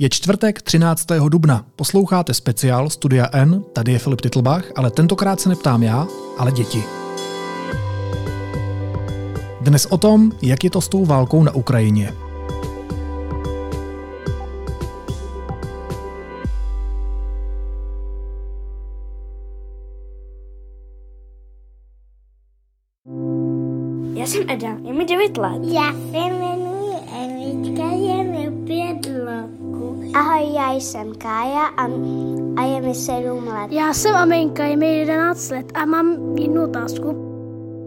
Je čtvrtek 13. dubna. Posloucháte speciál Studia N, tady je Filip Titlbach, ale tentokrát se neptám já, ale děti. Dnes o tom, jak je to s tou válkou na Ukrajině. Já jsem Eda, je mi 9 let. Já se Ahoj, já jsem Kája a, a je mi 7 let. Já jsem Amenka, je mi 11 let a mám jednu otázku.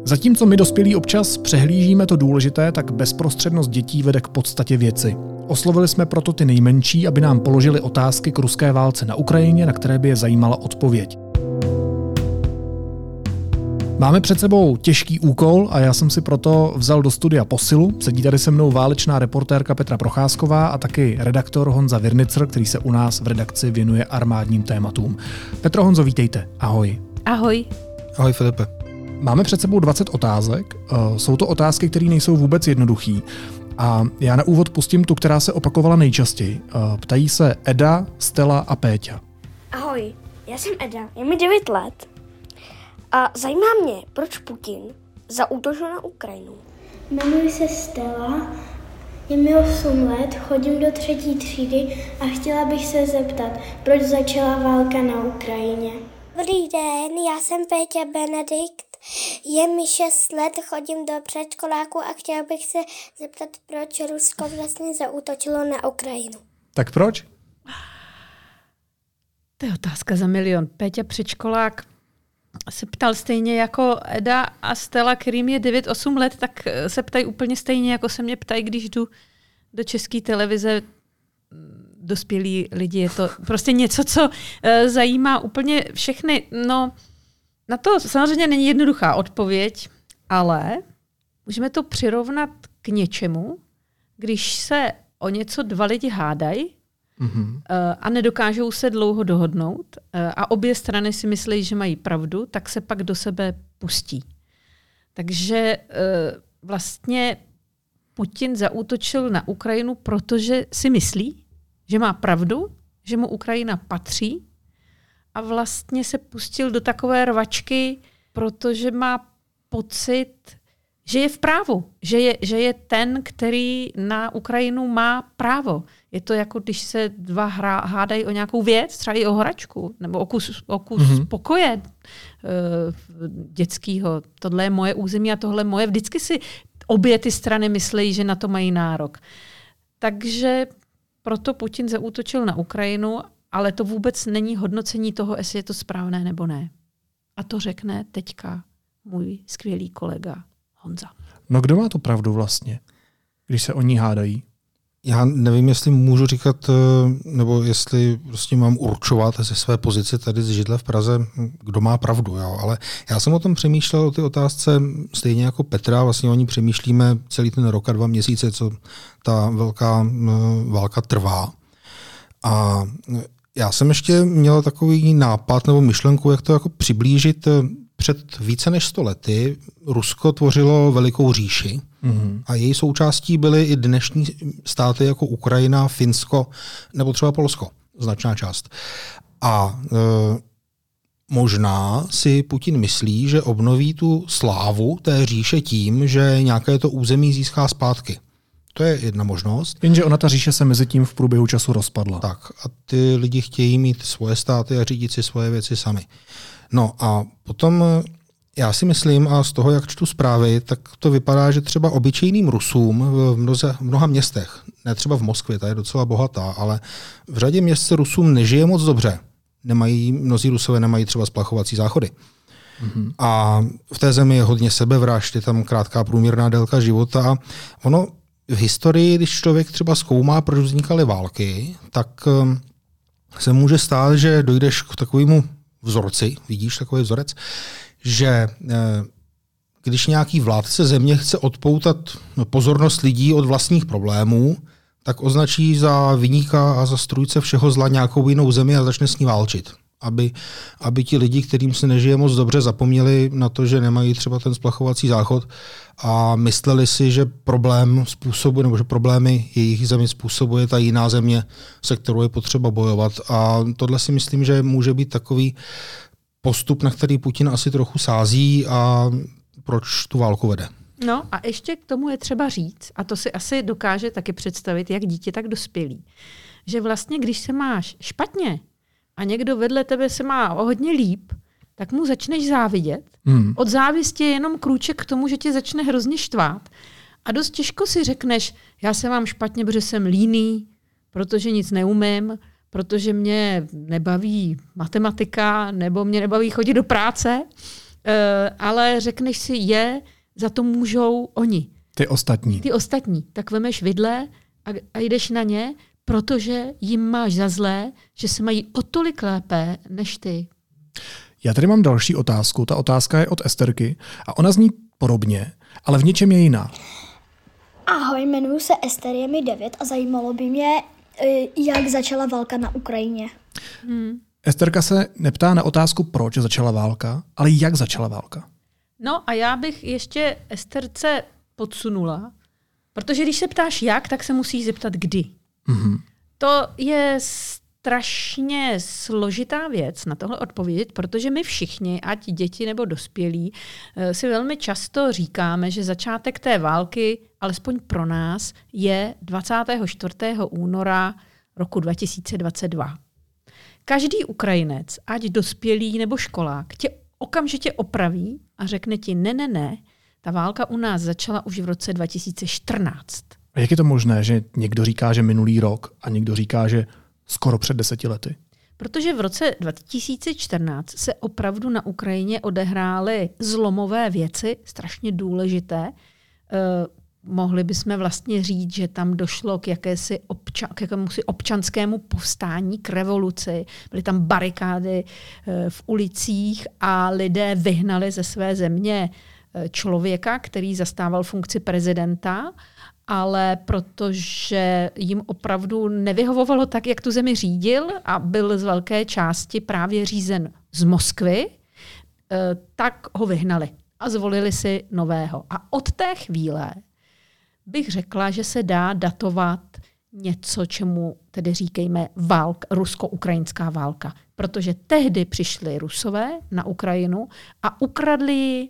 Zatímco my dospělí občas přehlížíme to důležité, tak bezprostřednost dětí vede k podstatě věci. Oslovili jsme proto ty nejmenší, aby nám položili otázky k ruské válce na Ukrajině, na které by je zajímala odpověď. Máme před sebou těžký úkol a já jsem si proto vzal do studia posilu. Sedí tady se mnou válečná reportérka Petra Procházková a taky redaktor Honza Virnicer, který se u nás v redakci věnuje armádním tématům. Petro Honzo, vítejte. Ahoj. Ahoj. Ahoj Filipe. Máme před sebou 20 otázek. Eh, Jsou to otázky, které nejsou vůbec jednoduché. A já na úvod pustím tu, která se opakovala nejčastěji. Eh, Ptají se Eda, Stella a Péťa. Ahoj, já jsem Eda, je mi 9 let. A zajímá mě, proč Putin zaútočil na Ukrajinu. Jmenuji se Stella, je mi 8 let, chodím do třetí třídy a chtěla bych se zeptat, proč začala válka na Ukrajině. Dobrý den, já jsem Péťa Benedikt. Je mi 6 let, chodím do předškoláku a chtěla bych se zeptat, proč Rusko vlastně zaútočilo na Ukrajinu. Tak proč? To je otázka za milion. Péťa předškolák se ptal stejně jako Eda a Stella, kterým je 9-8 let, tak eh, se ptají úplně stejně, jako se mě ptají, když jdu do české televize mm, dospělí lidi. Je to prostě něco, co uh, zajímá úplně všechny. No, na to samozřejmě není jednoduchá odpověď, ale můžeme to přirovnat k něčemu, když se o něco dva lidi hádají, Mhm. eh, a nedokážou se dlouho dohodnout eh, a obě strany si myslí, že mají pravdu, tak se pak do sebe pustí. Takže eh, vlastně Putin zaútočil na Ukrajinu, protože si myslí, že má pravdu, že mu Ukrajina patří a vlastně se pustil do takové rvačky, protože má pocit, že je v právu, že je, že je ten, který na Ukrajinu má právo. Je to jako, když se dva hra, hádají o nějakou věc, třeba i o hračku, nebo o kus, o kus Mhm. mm-hmm. pokoje uh, dětského. Tohle je moje území a tohle moje. Vždycky si obě ty strany myslí, že na to mají nárok. Takže proto Putin zaútočil na Ukrajinu, ale to vůbec není hodnocení toho, jestli je to správné nebo ne. A to řekne teďka můj skvělý kolega Honza. No kdo má tu pravdu vlastně, když se o ní hádají? Já nevím, jestli můžu říkat, eh, nebo jestli prostě mám určovat ze své pozice tady z židle v Praze, kdo má pravdu. Jo. Ale já jsem o tom přemýšlel, o ty otázce, stejně jako Petra, vlastně o ní přemýšlíme celý ten rok a dva měsíce, co ta velká eh, válka trvá. A eh, já jsem ještě měl takový nápad nebo myšlenku, jak to jako přiblížit. Před více než 100 lety Rusko tvořilo velikou říši, Mhm. a její součástí byly i dnešní státy jako Ukrajina, Finsko nebo třeba Polsko, značná část. A e, možná si Putin myslí, že obnoví tu slávu té říše tím, že nějaké to území získá zpátky. To je jedna možnost. Jenže ona ta říše se mezi tím v průběhu času rozpadla. Tak a ty lidi chtějí mít svoje státy a řídit si svoje věci sami. No a potom eh, já si myslím, a z toho, jak čtu zprávy, tak to vypadá, že třeba obyčejným Rusům v mnoze, mnoha městech, ne třeba v Moskvě, ta je docela bohatá, ale v řadě měst se Rusům nežije moc dobře. Nemají, mnozí Rusové nemají třeba splachovací záchody. Mm-hmm. A v té zemi je hodně sebevražd, je tam krátká průměrná délka života. A ono v historii, když člověk třeba zkoumá, proč vznikaly války, tak um, se může stát, že dojdeš k takovému vzorci, vidíš takový vzorec, že eh, když nějaký vládce země chce odpoutat pozornost lidí od vlastních problémů, tak označí za vyníka a za strůjce všeho zla nějakou jinou zemi a začne s ní válčit. Aby, aby ti lidi, kterým se nežije moc dobře, zapomněli na to, že nemají třeba ten splachovací záchod a mysleli si, že problém způsobu, nebo že problémy jejich zemi způsobuje ta jiná země, se kterou je potřeba bojovat. A tohle si myslím, že může být takový postup, na který Putin asi trochu sází a proč tu válku vede. No a ještě k tomu je třeba říct, a to si asi dokáže taky představit, jak dítě, tak dospělý, že vlastně, když se máš špatně a někdo vedle tebe se má o hodně líp, tak mu začneš závidět. Hmm. Od závisti je jenom krůček k tomu, že tě začne hrozně štvát. A dost těžko si řekneš, já se mám špatně, protože jsem líný, protože nic neumím, protože mě nebaví matematika, nebo mě nebaví chodit do práce, e, ale řekneš si, je, za to můžou oni. Ty ostatní. Ty ostatní. Tak vemeš vidle a, a jdeš na ně, protože jim máš za zlé, že se mají o tolik lépe než ty. Já tady mám další otázku. Ta otázka je od Esterky a ona zní podobně, ale v něčem je jiná. Ahoj, jmenuji se Ester, je mi 9 a zajímalo by mě, e, jak začala válka na Ukrajině. Hmm. Esterka se neptá na otázku, proč začala válka, ale jak začala válka. No a já bych ještě Esterce podsunula, protože když se ptáš jak, tak se musíš zeptat kdy. Mm-hmm. To je strašně složitá věc na tohle odpovědět, protože my všichni, ať děti nebo dospělí, eh, si velmi často říkáme, že začátek té války, alespoň pro nás, je 24. února roku 2022. Každý Ukrajinec, ať dospělý nebo školák, tě okamžitě opraví a řekne ti, ne, ne, ne, ta válka u nás začala už v roce 2014. A jak je to možné, že někdo říká, že minulý rok a někdo říká, že skoro před deseti lety? Protože v roce 2014 se opravdu na Ukrajině odehrály zlomové věci, strašně důležité. Eh, mohli bychom vlastně říct, že tam došlo k, jakési obča, k jakémusi občanskému povstání, k revoluci. Byly tam barikády eh, v ulicích a lidé vyhnali ze své země eh, člověka, který zastával funkci prezidenta, ale protože jim opravdu nevyhovovalo tak, jak tu zemi řídil a byl z velké části právě řízen z Moskvy, eh, tak ho vyhnali a zvolili si nového. A od té chvíle bych řekla, že se dá datovat něco, čemu tedy říkejme válka, rusko-ukrajinská válka. Protože tehdy přišli Rusové na Ukrajinu a ukradli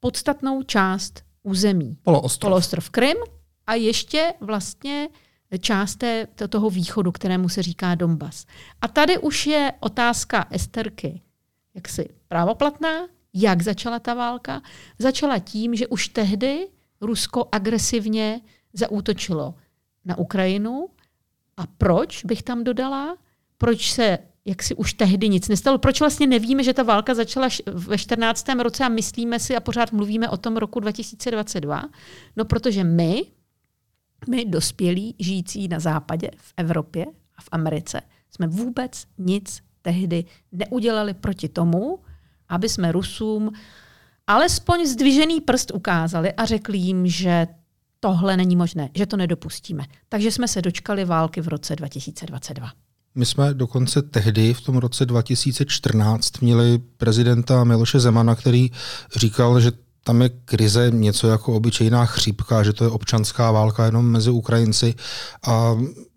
podstatnou část území. Poloostrov. Poloostrov Krym a ještě vlastně část té, toho východu, kterému se říká Donbas. A tady už je otázka Esterky, jak si právoplatná, jak začala ta válka. Začala tím, že už tehdy Rusko agresivně zaútočilo na Ukrajinu. A proč bych tam dodala? Proč se jak si už tehdy nic nestalo. Proč vlastně nevíme, že ta válka začala ve 14. roce a myslíme si a pořád mluvíme o tom roku 2022? No protože my, my dospělí, žijící na západě, v Evropě a v Americe, jsme vůbec nic tehdy neudělali proti tomu, aby jsme Rusům alespoň zdvižený prst ukázali a řekli jim, že tohle není možné, že to nedopustíme. Takže jsme se dočkali války v roce 2022. My jsme dokonce tehdy, v tom roce 2014, měli prezidenta Miloše Zemana, který říkal, že tam je krize něco jako obyčejná chřipka, že to je občanská válka jenom mezi Ukrajinci a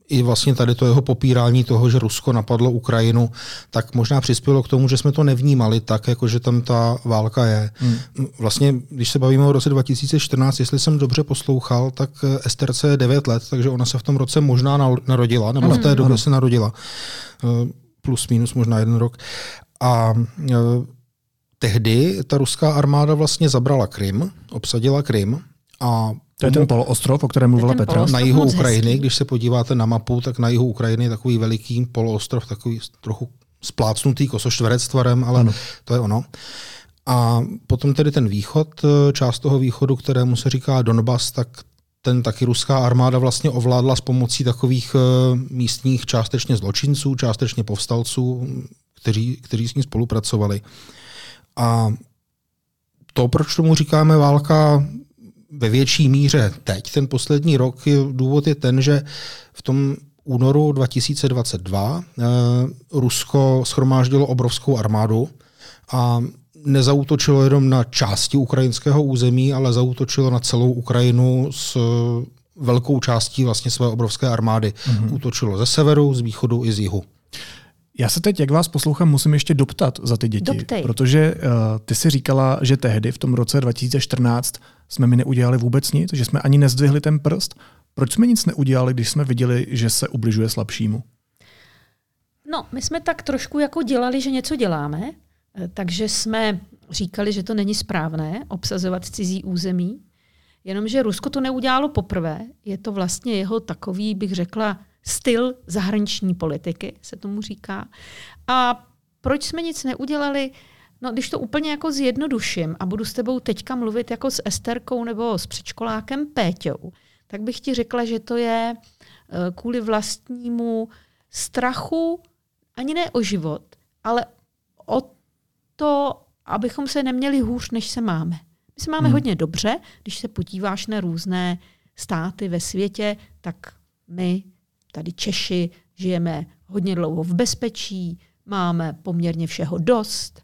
i vlastně tady to jeho popírání toho, že Rusko napadlo Ukrajinu, tak možná přispělo k tomu, že jsme to nevnímali tak, jako že tam ta válka je. Hmm. Vlastně, když se bavíme o roce 2014, jestli jsem dobře poslouchal, tak Esterce je 9 let, takže ona se v tom roce možná narodila, nebo v té době se narodila. Eh, plus minus možná jeden rok. A eh, tehdy ta ruská armáda vlastně zabrala Krym, obsadila Krym a to je ten poloostrov, o kterém mluvila Petra. Na jihu Ukrajiny, když se podíváte na mapu, tak na jihu Ukrajiny je takový veliký poloostrov, takový trochu splácnutý kosoštverec tvarem, ale ano. to je ono. A potom tedy ten východ, část toho východu, kterému se říká Donbas, tak ten taky ruská armáda vlastně ovládla s pomocí takových eh, místních částečně zločinců, částečně povstalců, kteří, kteří s ní spolupracovali. A to, proč tomu říkáme válka ve větší míře teď, ten poslední rok, důvod je ten, že v tom únoru 2022 eh, Rusko schromáždilo obrovskou armádu a nezautočilo jenom na části ukrajinského území, ale zautočilo na celou Ukrajinu s velkou částí vlastně své obrovské armády. Mm-hmm. Útočilo ze severu, z východu i z jihu. Já se teď, jak vás poslouchám, musím ještě doptat za ty děti. Doptej. Protože uh, ty si říkala, že tehdy, v tom roce 2014, jsme mi neudělali vůbec nic, že jsme ani nezdvihli ten prst. Proč jsme nic neudělali, když jsme viděli, že se ubližuje slabšímu? No, my jsme tak trošku jako dělali, že něco děláme, eh, takže jsme říkali, že to není správné obsazovat cizí území, jenomže Rusko to neudělalo poprvé. Je to vlastně jeho takový, bych řekla, styl zahraniční politiky, se tomu říká. A proč jsme nic neudělali? No, když to úplně jako zjednoduším a budu s tebou teďka mluvit jako s Esterkou nebo s předškolákem Péťou, tak bych ti řekla, že to je eh, kvůli vlastnímu strachu, ani ne o život, ale o to, abychom se neměli hůř, než se máme. My se máme hmm. hodně dobře, když se podíváš na různé státy ve světě, tak my tady Češi žijeme hodně dlouho v bezpečí, máme poměrně všeho dost,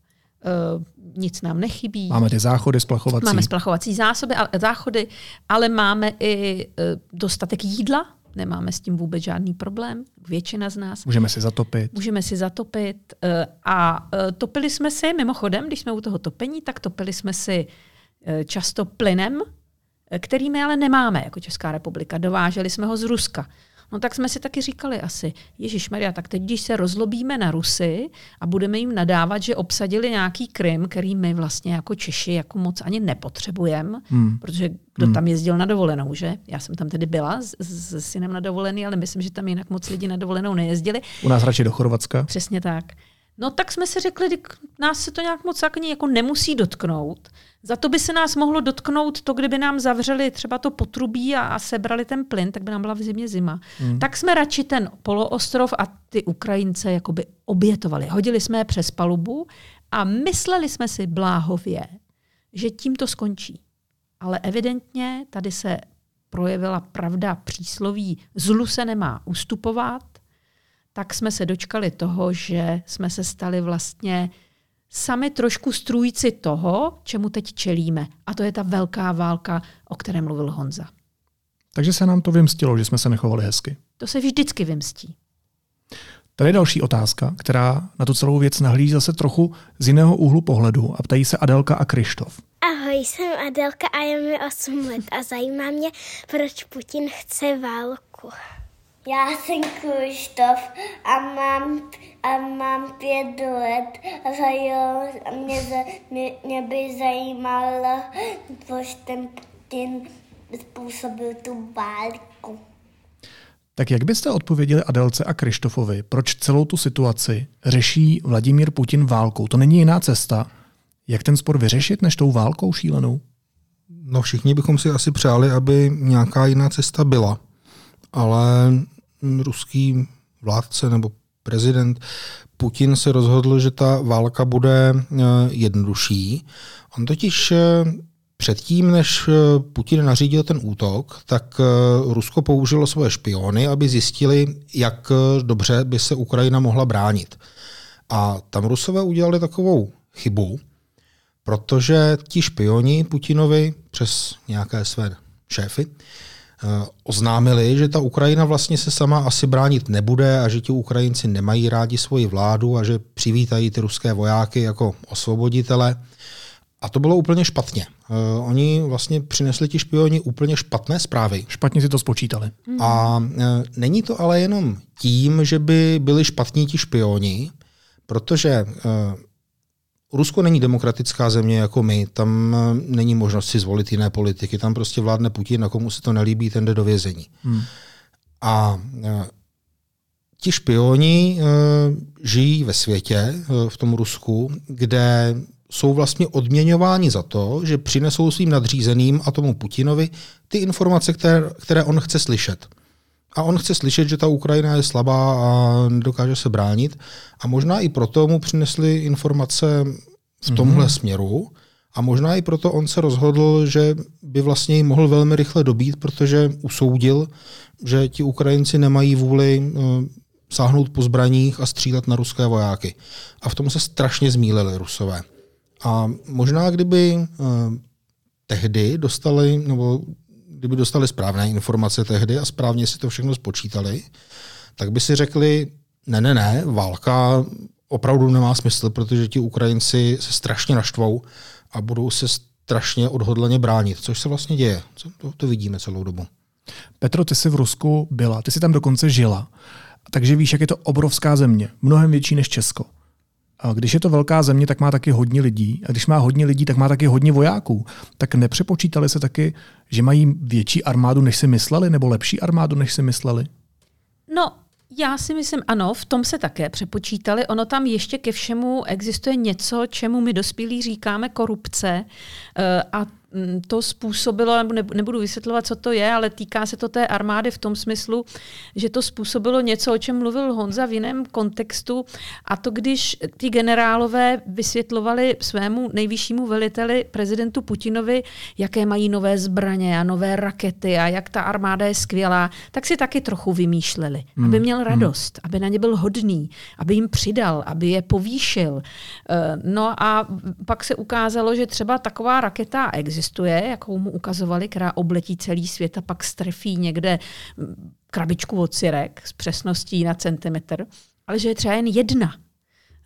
uh, nic nám nechybí. Máme ty záchody splachovací. Máme splachovací zásoby, ale, záchody, ale máme i uh, dostatek jídla, nemáme s tím vůbec žádný problém, většina z nás. Můžeme si zatopit. Můžeme si zatopit uh, a topili jsme si, mimochodem, když jsme u toho topení, tak topili jsme si často plynem, který my ale nemáme jako Česká republika. Dováželi jsme ho z Ruska. No tak jsme si taky říkali asi, Ježíš Maria, tak teď, když se rozlobíme na Rusy a budeme jim nadávat, že obsadili nějaký Krym, který my vlastně jako Češi jako moc ani nepotřebujeme, hmm. protože kdo hmm. tam jezdil na dovolenou, že? Já jsem tam tedy byla s, s synem na dovolený, ale myslím, že tam jinak moc lidi na dovolenou nejezdili. U nás radši do Chorvatska. Přesně tak. No tak jsme si řekli, že nás se to nějak moc jako nemusí dotknout. Za to by se nás mohlo dotknout to, kdyby nám zavřeli třeba to potrubí a, a sebrali ten plyn, tak by nám byla v zimě zima. Hmm. Tak jsme radši ten poloostrov a ty Ukrajince jakoby obětovali. Hodili jsme je přes palubu a mysleli jsme si bláhově, že tím to skončí. Ale evidentně tady se projevila pravda přísloví zlu se nemá ustupovat, tak jsme se dočkali toho, že jsme se stali vlastně sami trošku strůjci toho, čemu teď čelíme. A to je ta velká válka, o které mluvil Honza. Takže se nám to vymstilo, že jsme se nechovali hezky. To se vždycky vymstí. Tady je další otázka, která na tu celou věc nahlíží zase trochu z jiného úhlu pohledu a ptají se Adelka a Krištof. Ahoj, jsem Adelka a je mi 8 let a zajímá mě, proč Putin chce válku. Já jsem Krištof a mám, a mám pět let a zajímalo, mě, mě, mě by zajímalo, proč ten Putin způsobil tu válku. Tak jak byste odpověděli Adelce a Krištofovi, proč celou tu situaci řeší Vladimír Putin válkou? To není jiná cesta. Jak ten spor vyřešit, než tou válkou šílenou? No všichni bychom si asi přáli, aby nějaká jiná cesta byla. Ale ruský vládce nebo prezident Putin se rozhodl, že ta válka bude eh, jednodušší. On totiž eh, Předtím, než eh, Putin nařídil ten útok, tak Rusko použilo svoje špiony, aby zjistili, jak dobře by se Ukrajina mohla bránit. A tam Rusové udělali takovou chybu, protože ti špioni Putinovi přes nějaké své šéfy oznámili, že ta Ukrajina vlastně se sama asi bránit nebude a že ti Ukrajinci nemají rádi svoji vládu a že přivítají ty ruské vojáky jako osvoboditele. A to bylo úplně špatně. Uh, oni vlastně přinesli ti špioni úplně špatné zprávy. Špatně si to spočítali. A uh, není to ale jenom tím, že by byli špatní ti špioni, protože uh, Rusko není demokratická země jako my, tam eh, není možnost si zvolit jiné politiky, tam prostě vládne Putin a komu se to nelíbí, ten jde do vězení. Hmm. A eh, ti špioni eh, žijí ve světě, v tom Rusku, kde jsou vlastně odměňováni za to, že přinesou svým nadřízeným a tomu Putinovi ty informace, které, které on chce slyšet. A on chce slyšet, že ta Ukrajina je slabá a dokáže se bránit. A možná i proto mu přinesli informace v tomhle mm-hmm. směru, A možná i proto on se rozhodl, že by vlastně ji mohl velmi rychle dobít, protože usoudil, že ti Ukrajinci nemají vůli uh, sáhnout po zbraních a střílet na ruské vojáky. A v tom se strašně zmílili rusové. A možná kdyby uh, tehdy dostali, nebo kdyby dostali správné informace tehdy a správně si to všechno spočítali, tak by si řekli, ne, ne, ne, válka opravdu nemá smysl, protože ti Ukrajinci se strašně naštvou a budou se strašně odhodleně bránit, což se vlastně děje. To, to vidíme celou dobu. Petro, ty jsi v Rusku byla, ty jsi tam dokonce žila, takže víš, jak je to obrovská země, mnohem větší než Česko. A když je to velká země, tak má taky hodně lidí. A když má hodně lidí, tak má taky hodně vojáků. Tak nepřepočítali se taky, že mají větší armádu, než si mysleli, nebo lepší armádu, než si mysleli? No, já si myslím, ano, v tom se také přepočítali. Ono tam ještě ke všemu existuje něco, čemu my dospělí říkáme korupce. Eh, a to způsobilo, nebudu vysvětlovat, co to je, ale týká se to té armády v tom smyslu, že to způsobilo něco, o čem mluvil Honza v jiném kontextu, a to když ty generálové vysvětlovali svému nejvyššímu veliteli, prezidentu Putinovi, jaké mají nové zbraně a nové rakety a jak ta armáda je skvělá, tak si taky trochu vymýšleli, hmm. aby měl hmm. radost, hmm. aby na ně byl hodný, aby jim přidal, aby je povýšil. Eh, no a pak se ukázalo, že třeba taková raketa existuje, existuje, jakou mu ukazovali, která obletí celý svět a pak strefí někde krabičku od syrek s přesností na centimetr, ale že je třeba jen jedna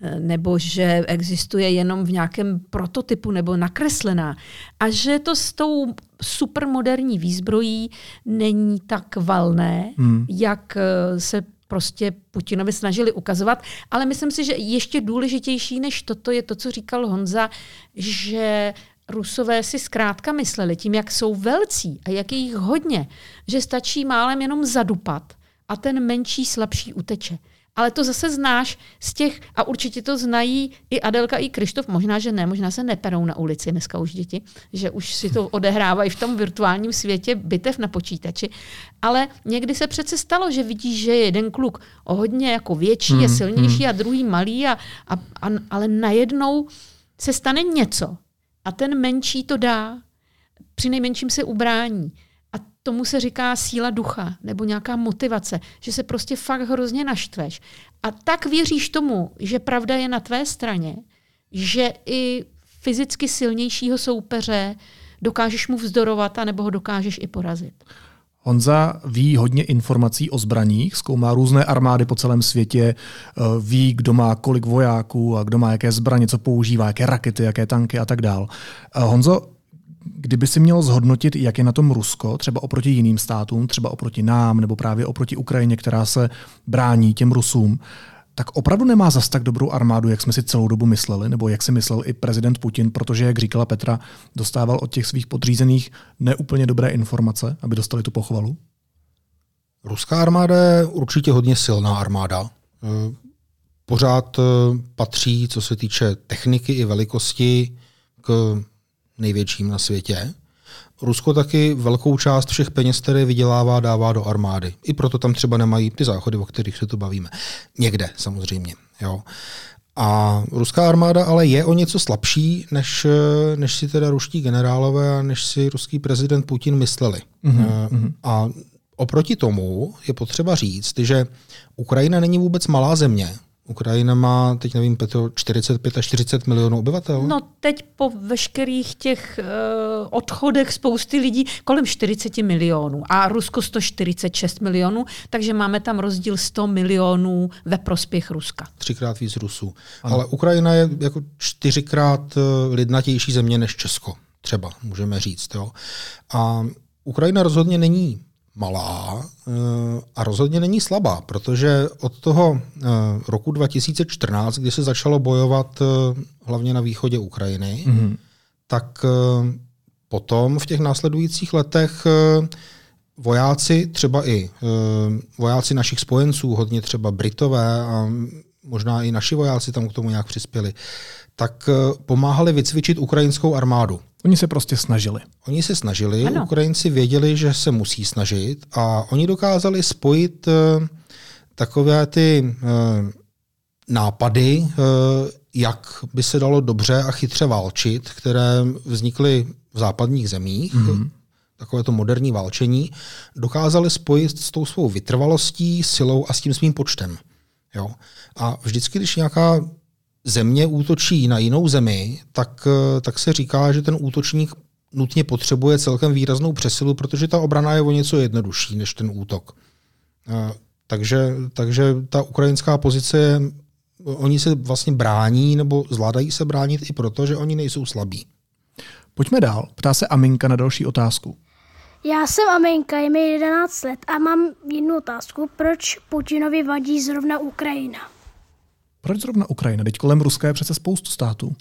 e, nebo že existuje jenom v nějakém prototypu nebo nakreslená. A že to s tou supermoderní výzbrojí není tak valné, hmm. jak e, se prostě Putinovi snažili ukazovat. Ale myslím si, že ještě důležitější než toto je to, co říkal Honza, že Rusové si zkrátka mysleli tím, jak jsou velcí a jak je jich hodně, že stačí málem jenom zadupat a ten menší, slabší uteče. Ale to zase znáš z těch, a určitě to znají i Adelka, i Krištof, možná, že ne, možná se neperou na ulici dneska už děti, že už si to odehrávají v tom virtuálním světě bitev na počítači. Ale někdy se přece stalo, že vidíš, že je jeden kluk o hodně jako větší, hmm, je silnější hmm. a druhý malý, a, a, a, ale najednou se stane něco, a ten menší to dá, při nejmenším se ubrání. A tomu se říká síla ducha nebo nějaká motivace, že se prostě fakt hrozně naštveš. A tak věříš tomu, že pravda je na tvé straně, že i fyzicky silnějšího soupeře dokážeš mu vzdorovat a nebo ho dokážeš i porazit. Honza ví hodně informací o zbraních, zkoumá různé armády po celém světě, eh, ví, kdo má kolik vojáků a kdo má jaké zbraně, co používá, jaké rakety, jaké tanky a tak dál. Eh, Honzo, kdyby si měl zhodnotit, jak je na tom Rusko, třeba oproti jiným státům, třeba oproti nám, nebo právě oproti Ukrajině, která se brání těm Rusům, tak opravdu nemá zas tak dobrou armádu, jak jsme si celou dobu mysleli, nebo jak si myslel i prezident Putin, protože, jak říkala Petra, dostával od těch svých podřízených neúplně dobré informace, aby dostali tu pochvalu? Ruská armáda je určitě hodně silná armáda. Eh, pořád eh, patří, co se týče techniky i velikosti, k největším na světě. Rusko taky velkou část všech peněz, které vydělává, dává do armády. I proto tam třeba nemají ty záchody, o kterých se tu bavíme. Někde samozřejmě. Jo. A ruská armáda ale je o něco slabší, než, než si teda ruští generálové a než si ruský prezident Putin mysleli. Mm-hmm. A oproti tomu je potřeba říct, že Ukrajina není vůbec malá země. Ukrajina má, teď nevím, Petro, 45 až 40 milionů obyvatel? No teď po veškerých těch uh, odchodech spousty lidí kolem 40 milionů a Rusko 146 milionů, takže máme tam rozdíl 100 milionů ve prospěch Ruska. Třikrát víc Rusů. Ano. Ale Ukrajina je jako čtyřikrát eh, lidnatější země než Česko, třeba, můžeme říct. Jo. A Ukrajina rozhodně není malá eh, a rozhodně není slabá, protože od toho eh, roku 2014, kdy se začalo bojovat eh, hlavně na východě Ukrajiny, mm-hmm. tak potom v těch následujících letech vojáci, třeba i vojáci našich spojenců, hodně třeba Britové a možná i naši vojáci tam k tomu nějak přispěli, tak pomáhali vycvičit ukrajinskou armádu. Oni se prostě snažili. Oni se snažili, ano. Ukrajinci věděli, že se musí snažit a oni dokázali spojit uh, takové ty uh, nápady, uh, jak by se dalo dobře a chytře válčit, které vznikly v západních zemích, mm-hmm. takové to moderní válčení, dokázali spojit s tou svou vytrvalostí, silou a s tím svým počtem. Jo? A vždycky, když nějaká země útočí na jinou zemi, tak, tak se říká, že ten útočník nutně potřebuje celkem výraznou přesilu, protože ta obrana je o něco jednodušší než ten útok. Takže, takže ta ukrajinská pozice oni se vlastně brání nebo zvládají se bránit i proto, že oni nejsou slabí. Pojďme dál. Ptá se Aminka na další otázku. Já jsem Aminka, je mi 11 let a mám jednu otázku. Proč Putinovi vadí zrovna Ukrajina? Proč zrovna Ukrajina? Teď kolem Ruska je přece spoustu států.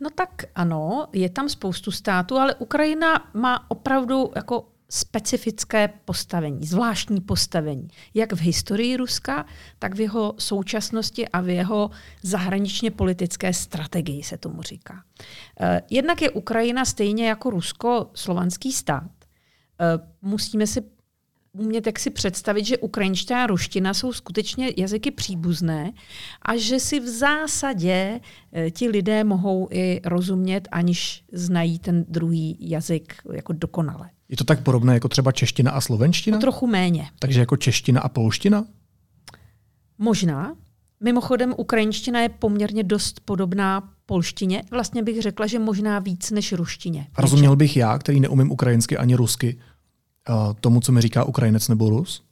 No tak ano, je tam spoustu států, ale Ukrajina má opravdu jako specifické postavení, zvláštní postavení, jak v historii Ruska, tak v jeho současnosti a v jeho zahraničně politické strategii se tomu říká. Eh, jednak je Ukrajina stejně jako Rusko slovanský stát. Eh, musíme si umět jak si představit, že ukrajinština a ruština jsou skutečně jazyky příbuzné a že si v zásadě e, ti lidé mohou i rozumět, aniž znají ten druhý jazyk jako dokonale. Je to tak podobné jako třeba čeština a slovenština? No, trochu méně. Takže jako čeština a polština? Možná. Mimochodem, ukrajinština je poměrně dost podobná polštině. Vlastně bych řekla, že možná víc než ruštině. A rozuměl bych já, který neumím ukrajinsky ani rusky, tomu, co mi říká Ukrajinec nebo Rus?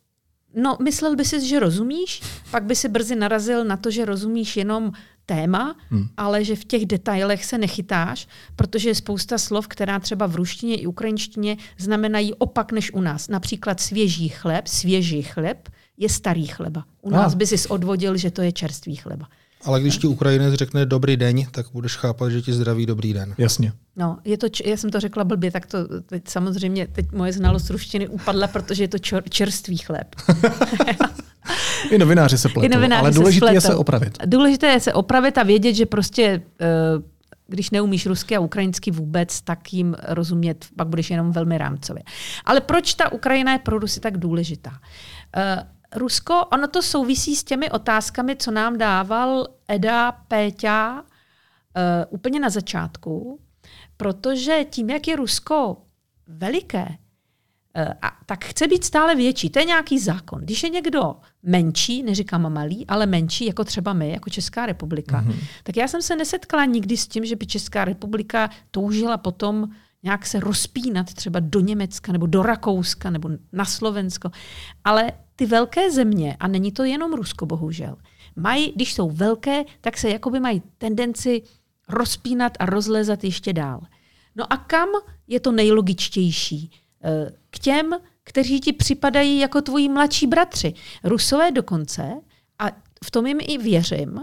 No, myslel by si, že rozumíš, pak by si brzy narazil na to, že rozumíš jenom téma, hmm. ale že v těch detailech se nechytáš, protože je spousta slov, která třeba v ruštině i ukrajinštině znamenají opak než u nás. Například svěží chleb, svěží chleb je starý chleba. U nás ah. by si odvodil, že to je čerstvý chleba. Ale když ti Ukrajinec řekne dobrý den, tak budeš chápat, že ti zdraví dobrý den. Jasně. No, je to, já jsem to řekla blbě, tak to teď samozřejmě teď moje znalost ruštiny upadla, protože je to čer, čerstvý chléb. I novináři se pletou, I novináři ale důležité se je se opravit. Důležité je se opravit a vědět, že prostě eh, když neumíš rusky a ukrajinsky vůbec, tak jim rozumět pak budeš jenom velmi rámcově. Ale proč ta Ukrajina je pro Rusy tak důležitá? Uh, Rusko, ono to souvisí s těmi otázkami, co nám dával Eda Péťa uh, úplně na začátku, protože tím, jak je Rusko veliké, uh, a, tak chce být stále větší. To je nějaký zákon. Když je někdo menší, neříkám malý, ale menší, jako třeba my, jako Česká republika, mm-hmm. tak já jsem se nesetkala nikdy s tím, že by Česká republika toužila potom nějak se rozpínat třeba do Německa nebo do Rakouska nebo na Slovensko. Ale ty velké země, a není to jenom Rusko bohužel, mají, když jsou velké, tak se jakoby mají tendenci rozpínat a rozlezat ještě dál. No a kam je to nejlogičtější? Eh, k těm, kteří ti připadají jako tvoji mladší bratři. Rusové dokonce, a v tom jim i věřím,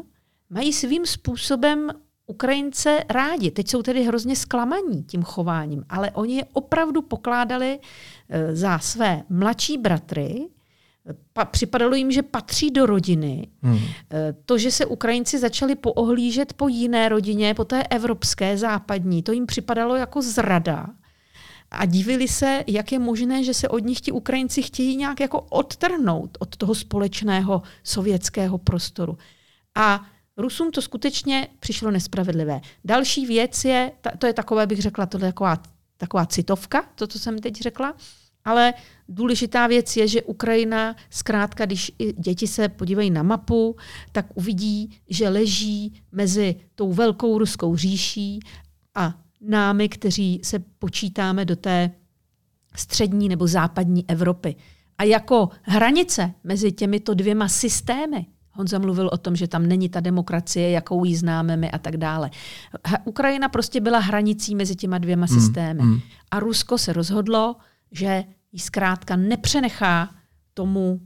mají svým způsobem Ukrajince rádi. Teď jsou tedy hrozně zklamaní tím chováním, ale oni je opravdu pokládali eh, za své mladší bratry, pa, připadalo jim, že patří do rodiny. Hmm. Eh, to, že se Ukrajinci začali poohlížet po jiné rodině, po té evropské, západní, to jim připadalo jako zrada. A divili se, jak je možné, že se od nich ti Ukrajinci chtějí nějak jako odtrhnout od toho společného sovětského prostoru. A Rusům to skutečně přišlo nespravedlivé. Další věc je, to je takové, bych řekla, to je taková, taková citovka, to, co jsem teď řekla, ale důležitá věc je, že Ukrajina, zkrátka, když děti se podívají na mapu, tak uvidí, že leží mezi tou velkou ruskou říší a námi, kteří se počítáme do té střední nebo západní Evropy. A jako hranice mezi těmito dvěma systémy, Honza mluvil o tom, že tam není ta demokracie, jakou ji známe my a tak dále. Ukrajina prostě byla hranicí mezi těma dvěma hmm, systémy. Mm. A Rusko se rozhodlo, že ji zkrátka nepřenechá tomu uh,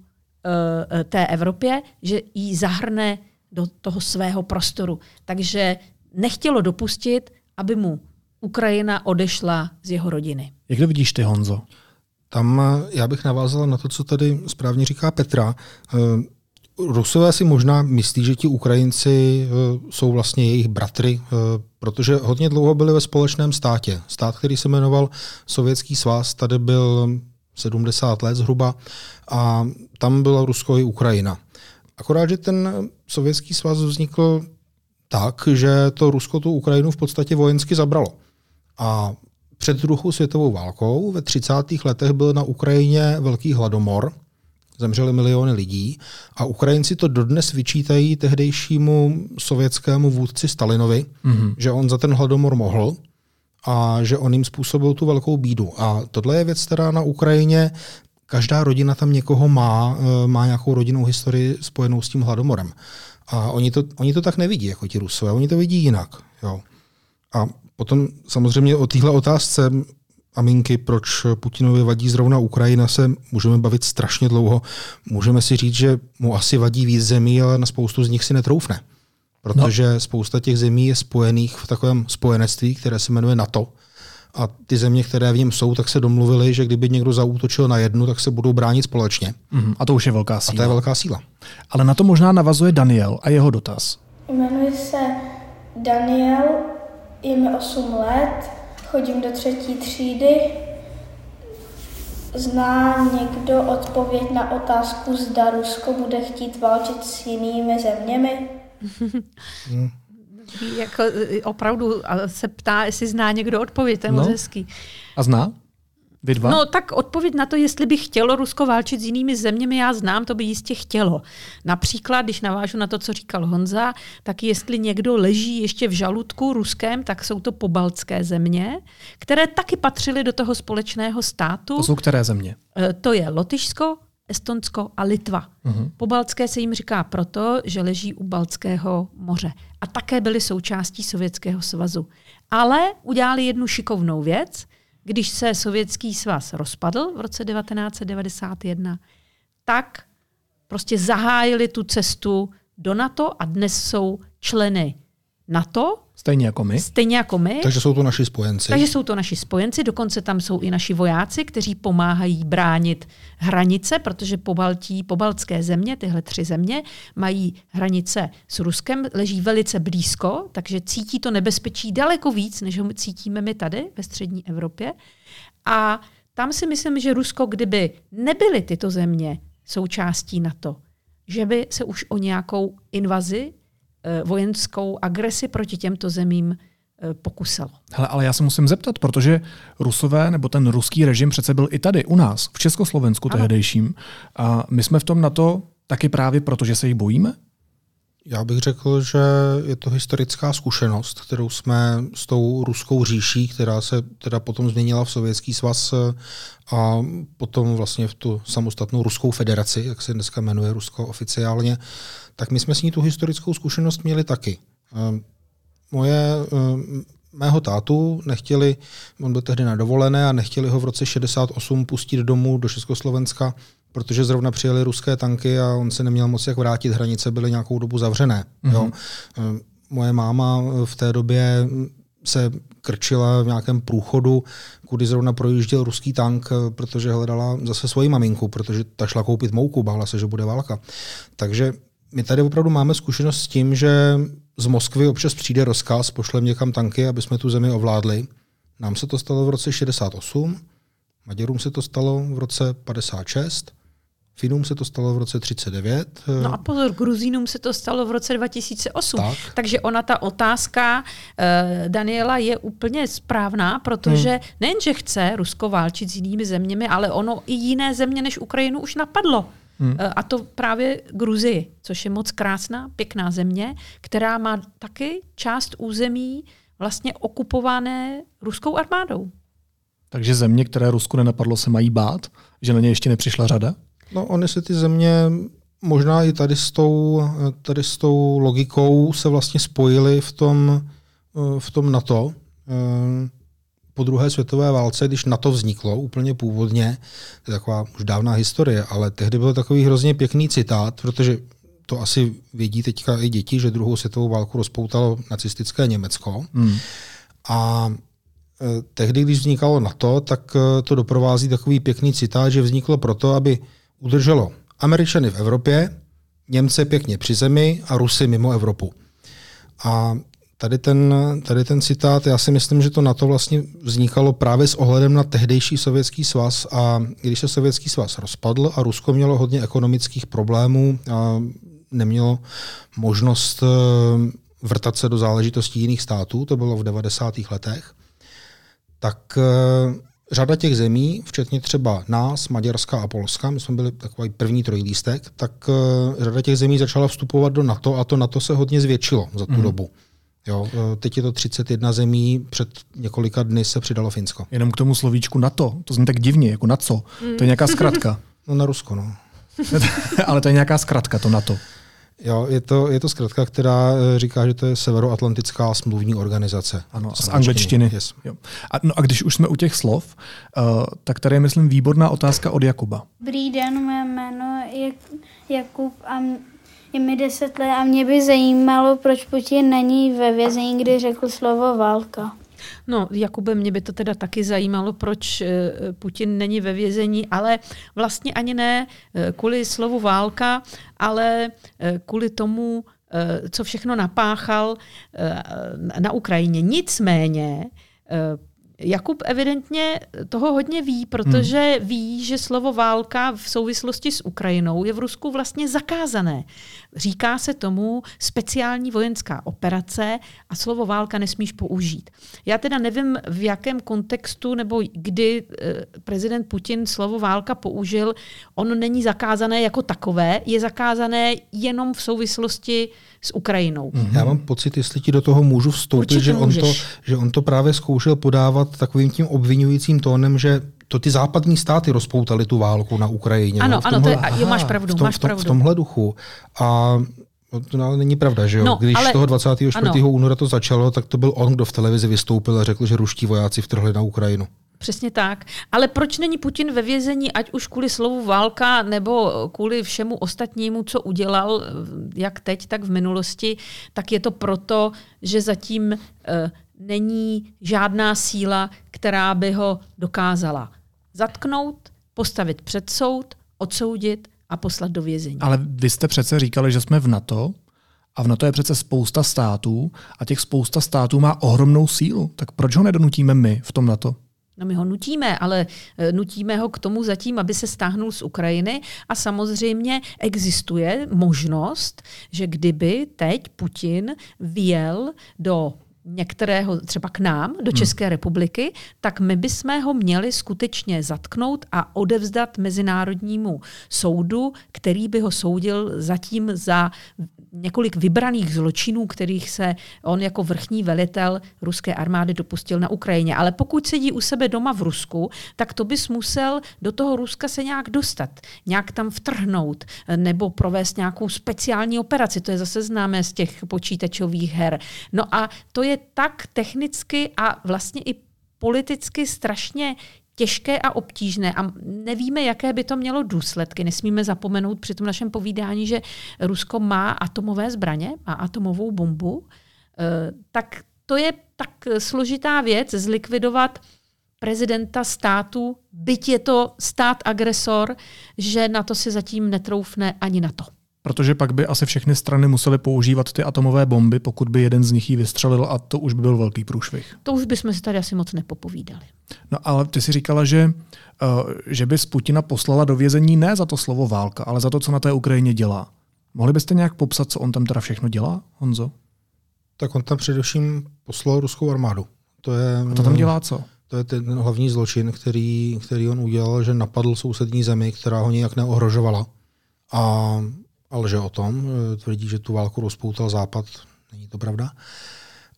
té Evropě, že ji zahrne do toho svého prostoru. Takže nechtělo dopustit, aby mu Ukrajina odešla z jeho rodiny. Jak to vidíš ty, Honzo? Tam eh, já bych navázal na to, co tady správně říká Petra. Rusové si možná myslí, že ti Ukrajinci jsou vlastně jejich bratry, protože hodně dlouho byli ve společném státě. Stát, který se jmenoval Sovětský svaz, tady byl 70 let zhruba, a tam byla Rusko i Ukrajina. Akorát, že ten sovětský svaz vznikl tak, že to Rusko tu Ukrajinu v podstatě vojensky zabralo. A před druhou světovou válkou ve 30. letech byl na Ukrajině velký hladomor, zemřeli miliony lidí a Ukrajinci to dodnes vyčítají tehdejšímu sovětskému vůdci Stalinovi, mm-hmm. že on za ten hladomor mohl a že on jim způsobil tu velkou bídu. A tohle je věc, která na Ukrajině každá rodina tam někoho má, eh, má nějakou rodinnou historii spojenou s tím hladomorem. A oni to, oni to tak nevidí, jako ti Rusové, oni to vidí jinak. Jo. A potom samozřejmě o téhle otázce Aminky, proč Putinovi vadí zrovna Ukrajina, se můžeme bavit strašně dlouho. Můžeme si říct, že mu asi vadí víc zemí, ale na spoustu z nich si netroufne. Protože no. spousta těch zemí je spojených v takovém spojenectví, které se jmenuje NATO. A ty země, které v něm jsou, tak se domluvili, že kdyby někdo zaútočil na jednu, tak se budou bránit společně. Mm, a to už je velká síla. A to je velká síla. Ale na to možná navazuje Daniel a jeho dotaz. Jmenuji se Daniel, je mi 8 let, chodím do třetí třídy. Zná někdo odpověď na otázku, zda Rusko bude chtít válčit s jinými zeměmi? Hmm. jako opravdu se ptá, jestli zná někdo odpověď, to je no. moc hezký. A zná? Vy dva? No tak odpověď na to, jestli by chtělo Rusko válčit s jinými zeměmi, já znám, to by jistě chtělo. Například, když navážu na to, co říkal Honza, tak jestli někdo leží ještě v žaludku ruském, tak jsou to pobaltské země, které taky patřily do toho společného státu. To jsou které země? E, to je Lotyšsko, Estonsko a Litva. Uh-huh. Pobaltské se jim říká proto, že leží u Baltského moře. A také byly součástí Sovětského svazu. Ale udělali jednu šikovnou věc – když se Sovětský svaz rozpadl v roce 1991, tak prostě zahájili tu cestu do NATO a dnes jsou členy NATO Stejně jako my. Stejně jako my. Takže jsou to naši spojenci. Takže jsou to naši spojenci, dokonce tam jsou i naši vojáci, kteří pomáhají bránit hranice, protože po Baltí, po baltské země, tyhle tři země, mají hranice s Ruskem, leží velice blízko, takže cítí to nebezpečí daleko víc, než ho cítíme my tady ve střední Evropě. A tam si myslím, že Rusko, kdyby nebyly tyto země součástí NATO, že by se už o nějakou invazi vojenskou agresi proti těmto zemím eh, pokusilo. Hele, ale já se musím zeptat, protože Rusové nebo ten ruský režim přece byl i tady u nás, v Československu ano. tehdejším. A my jsme v tom na to taky právě proto, že se jich bojíme? Já bych řekl, že je to historická zkušenost, kterou jsme s tou ruskou říší, která se teda potom změnila v Sovětský svaz eh, a potom vlastně v tu samostatnou Ruskou federaci, jak se dneska jmenuje Rusko oficiálně, tak my jsme s ní tu historickou zkušenost měli taky. Ehm, moje, ehm, mého tátu nechtěli, on byl tehdy na dovolené a nechtěli ho v roce 68 pustit domů do Československa, protože zrovna přijeli ruské tanky a on se neměl moc jak vrátit, hranice byly nějakou dobu zavřené. Mm-hmm. Jo. Ehm, moje máma v té době se krčila v nějakém průchodu, kudy zrovna projížděl ruský tank, protože hledala zase svoji maminku, protože ta šla koupit mouku, bála se, že bude válka. Takže my tady opravdu máme zkušenost s tím, že z Moskvy občas přijde rozkaz, pošleme někam tanky, aby jsme tu zemi ovládli. Nám se to stalo v roce 68, Maďarům se to stalo v roce 56, Finům se to stalo v roce 39. No a pozor, Gruzínům se to stalo v roce 2008. Tak. Takže ona ta otázka uh, Daniela je úplně správná, protože hmm. nejenže chce Rusko válčit s jinými zeměmi, ale ono i jiné země než Ukrajinu už napadlo. Hmm. Eh, a to právě Gruzii, což je moc krásná, pěkná země, která má taky část území vlastně okupované ruskou armádou. Takže země, které Rusku nenapadlo, se mají bát, že na ně ještě nepřišla řada? No, oni se ty země možná i tady s tou, tady s tou logikou se vlastně spojili v tom, eh, v tom NATO. Po druhé světové válce, když na to vzniklo úplně původně, to je taková už dávná historie, ale tehdy byl takový hrozně pěkný citát, protože to asi vědí teďka i děti, že druhou světovou válku rozpoutalo nacistické Německo. Hmm. A e, tehdy, když vznikalo NATO, tak e, to doprovází takový pěkný citát, že vzniklo proto, aby udrželo Američany v Evropě, Němce pěkně při zemi a Rusy mimo Evropu. A Tady ten, tady ten citát, já si myslím, že to na to vlastně vznikalo právě s ohledem na tehdejší sovětský svaz a když se sovětský svaz rozpadl a Rusko mělo hodně ekonomických problémů a nemělo možnost eh, vrtat se do záležitostí jiných států, to bylo v 90. letech, tak eh, řada těch zemí, včetně třeba nás, Maďarska a Polska, my jsme byli takový první trojlístek, tak eh, řada těch zemí začala vstupovat do NATO a to NATO se hodně zvětšilo za tu mm. dobu. Jo, eh, teď je to 31 zemí, před několika dny se přidalo Finsko. Jenom k tomu slovíčku NATO, to zní tak divně, jako na co? Mm. To je nějaká zkratka. No na Rusko, no. Ale to je nějaká zkratka, to NATO. Jo, je to, je to zkratka, která eh, říká, že to je Severoatlantická smluvní organizace. Ano, z angličtiny. Yes. Jo. A, no a když už jsme u těch slov, uh, tak tady je, myslím, výborná otázka od Jakuba. Dobrý den, moje jméno je Jakub a je mi deset let a mě by zajímalo, proč Putin není ve vězení, kdy řekl slovo válka. No, Jakube, mě by to teda taky zajímalo, proč eh, Putin není ve vězení, ale vlastně ani ne eh, kvůli slovu válka, ale eh, kvůli tomu, co všechno napáchal na Ukrajině. Nicméně Jakub evidentně toho hodně ví, protože hmm. ví, že slovo válka v souvislosti s Ukrajinou je v Rusku vlastně zakázané. Říká se tomu speciální vojenská operace a slovo válka nesmíš použít. Já teda nevím, v jakém kontextu nebo kdy eh, prezident Putin slovo válka použil. Ono není zakázané jako takové, je zakázané jenom v souvislosti s Ukrajinou. Mm-hmm. Já mám pocit, jestli ti do toho můžu vstoupit, že on, to, že on to právě zkoušel podávat takovým tím obvinujícím tónem, že to ty západní státy rozpoutaly tu válku na Ukrajině. Ano, no, ano, tomhle, to je, jo, máš pravdu, v, tom, máš pravdu. v tomhle duchu. A to ale není pravda, že jo? No, Když ale, toho 24. Ano. února to začalo, tak to byl on, kdo v televizi vystoupil a řekl, že ruští vojáci vtrhli na Ukrajinu. Přesně tak. Ale proč není Putin ve vězení, ať už kvůli slovu válka nebo kvůli všemu ostatnímu, co udělal, jak teď, tak v minulosti, tak je to proto, že zatím uh, není žádná síla, která by ho dokázala zatknout, postavit před soud, odsoudit a poslat do vězení. Ale vy jste přece říkali, že jsme v NATO a v NATO je přece spousta států a těch spousta států má ohromnou sílu. Tak proč ho nedonutíme my v tom NATO? No my ho nutíme, ale eh, nutíme ho k tomu zatím, aby se stáhnul z Ukrajiny a samozřejmě existuje možnost, že kdyby teď Putin vyjel do některého, třeba k nám, do hmm. České hmm. republiky, tak my bychom ho měli skutečně zatknout a odevzdat Mezinárodnímu soudu, který by ho soudil zatím za několik vybraných zločinů, kterých se on jako vrchní velitel ruské armády dopustil na Ukrajině. Ale pokud sedí u sebe doma v Rusku, tak to bys musel do toho Ruska se nějak dostat, nějak tam vtrhnout nebo provést nějakou speciální operaci. To je zase známé z těch počítačových her. No a to je tak technicky a vlastně i politicky strašně těžké a obtížné a nevíme, jaké by to mělo důsledky. Nesmíme zapomenout při tom našem povídání, že Rusko má atomové zbraně a atomovou bombu. Eh, tak to je tak složitá věc zlikvidovat prezidenta státu, byť je to stát agresor, že na to si zatím netroufne ani na to. Protože pak by asi všechny strany musely používat ty atomové bomby, pokud by jeden z nich ji vystřelil a to už by byl velký průšvih. To už bychom si tady asi moc nepopovídali. No ale ty si říkala, že, uh, že by Putina poslala do vězení ne za to slovo válka, ale za to, co na té Ukrajině dělá. Mohli byste nějak popsat, co on tam teda všechno dělá, Honzo? Tak on tam především poslal ruskou armádu. To je, a to tam dělá co? To je ten hlavní zločin, který, který on udělal, že napadl sousední zemi, která ho nějak neohrožovala. A a lže o tom, e, tvrdí, že tu válku rozpoutal Západ, není to pravda.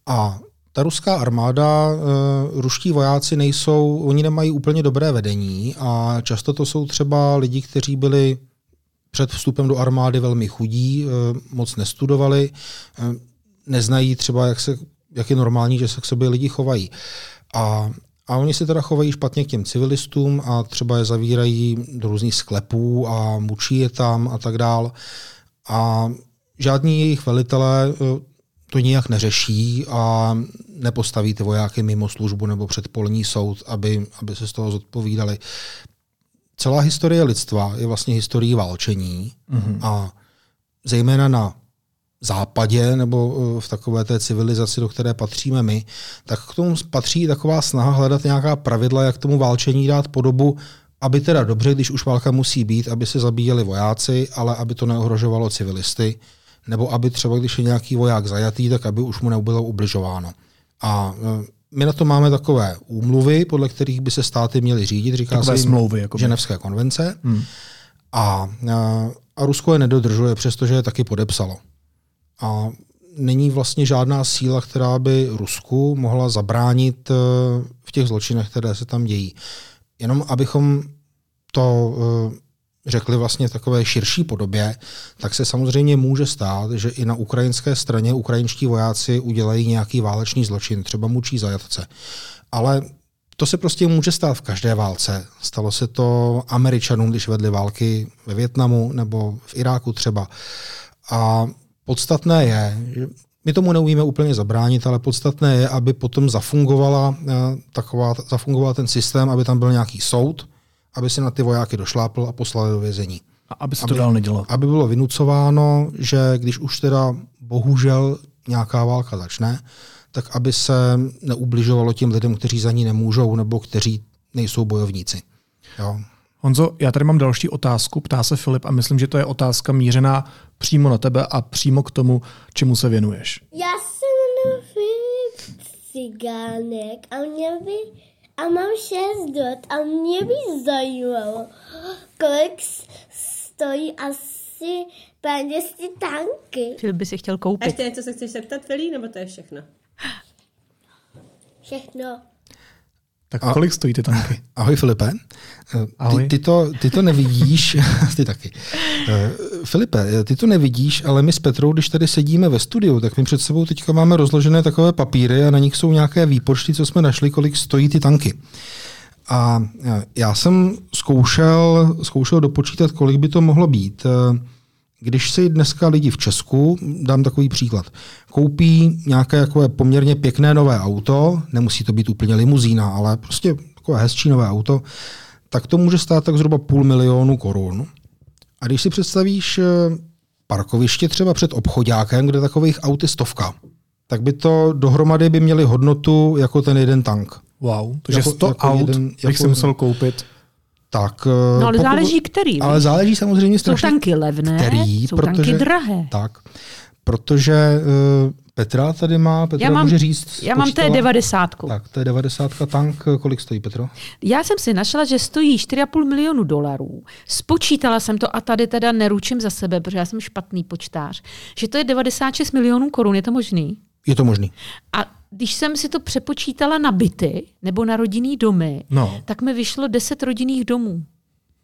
A ta ruská armáda, e, ruští vojáci nejsou, oni nemají úplně dobré vedení a často to jsou třeba lidi, kteří byli před vstupem do armády velmi chudí, e, moc nestudovali, neznají třeba, jak, se, jak je normální, že se k sobě lidi chovají. A a oni se teda chovají špatně k těm civilistům a třeba je zavírají do různých sklepů a mučí je tam a tak dál. A žádní jejich velitelé eh, to nijak neřeší a nepostaví ty vojáky mimo službu nebo před polní soud, aby, aby se z toho zodpovídali. Celá historie lidstva je vlastně historií válčení mm-hmm. a zejména na západě nebo eh, v takové té civilizaci, do které patříme my, tak k tomu patří taková snaha hledat nějaká pravidla, jak tomu válčení dát podobu, aby teda dobře, když už válka musí být, aby se zabíjeli vojáci, ale aby to neohrožovalo civilisty, nebo aby třeba, když je nějaký voják zajatý, tak aby už mu nebylo ubližováno. A e, my na to máme takové úmluvy, podle kterých by se státy měly řídit, říká Takové se smlouvy, jakoby. Ženevské konvence. Hmm. A, a, a Rusko je nedodržuje, přestože je taky podepsalo. A není vlastně žádná síla, která by Rusku mohla zabránit e, v těch zločinech, které se tam dějí. Jenom abychom to e, řekli vlastně takové širší podobě, tak se samozřejmě může stát, že i na ukrajinské straně ukrajinští vojáci udělají nějaký válečný zločin, třeba mučí zajatce. Ale to se prostě může stát v každé válce. Stalo se to Američanům, když vedli války ve Větnamu nebo v Iráku třeba. A podstatné je, že my tomu neumíme úplně zabránit, ale podstatné je, aby potom zafungovala, eh, taková, zafungoval ten systém, aby tam byl nějaký soud, aby si na ty vojáky došlápl a poslal do vězení. A aby se to dál nedělo. Aby bylo vynucováno, že když už teda bohužel nějaká válka začne, tak aby se neubližovalo těm lidem, kteří za ní nemůžou nebo kteří nejsou bojovníci. Jo. Honzo, já tady mám další otázku, ptá se Filip a myslím, že to je otázka mířená přímo na tebe a přímo k tomu, čemu se věnuješ. Já se jmenuji Filip Cigánek a mě by a mám šest let a mě by zajímalo, kolik stojí asi peněz ty tanky. Filip by si chtěl koupit. A ještě něco se chceš zeptat, Filí, nebo to je všechno? Všechno. Tak a, kolik stojí ty tanky? Ahoj Filipe. Ahoj. Ty, ty, to, ty to nevidíš, ty taky. Filipe, ty to nevidíš, ale my s Petrou, když tady sedíme ve studiu, tak my před sebou teďka máme rozložené takové papíry a na nich jsou nějaké výpočty, co jsme našli, kolik stojí ty tanky. A já jsem zkoušel, zkoušel dopočítat, kolik by to mohlo být. Když si dneska lidi v Česku, dám takový příklad, koupí nějaké jako poměrně pěkné nové auto, nemusí to být úplně limuzína, ale prostě takové hezčí nové auto, tak to může stát tak zhruba půl milionu korun. A když si představíš eh, parkoviště třeba před obchodákem, kde takových aut je stovka, tak by to dohromady by měly hodnotu jako ten jeden tank. Wow, takže jako, 100 jako aut jeden, bych jako si musel koupit tak, no ale pokud, záleží který. Ale záleží samozřejmě strašně, Jsou tanky levné, který, jsou protože, tanky drahé. Tak, protože uh, Petra tady má, Petra já mám, může říct. Já mám té 90. Tak, to je 90 tank, kolik stojí Petro? Já jsem si našla, že stojí 4,5 milionu dolarů. Spočítala jsem to a tady teda neručím za sebe, protože já jsem špatný počtář, že to je 96 milionů korun, je to možný? Je to možný. A když jsem si to přepočítala na byty nebo na rodinný domy, no. tak mi vyšlo 10 rodinných domů.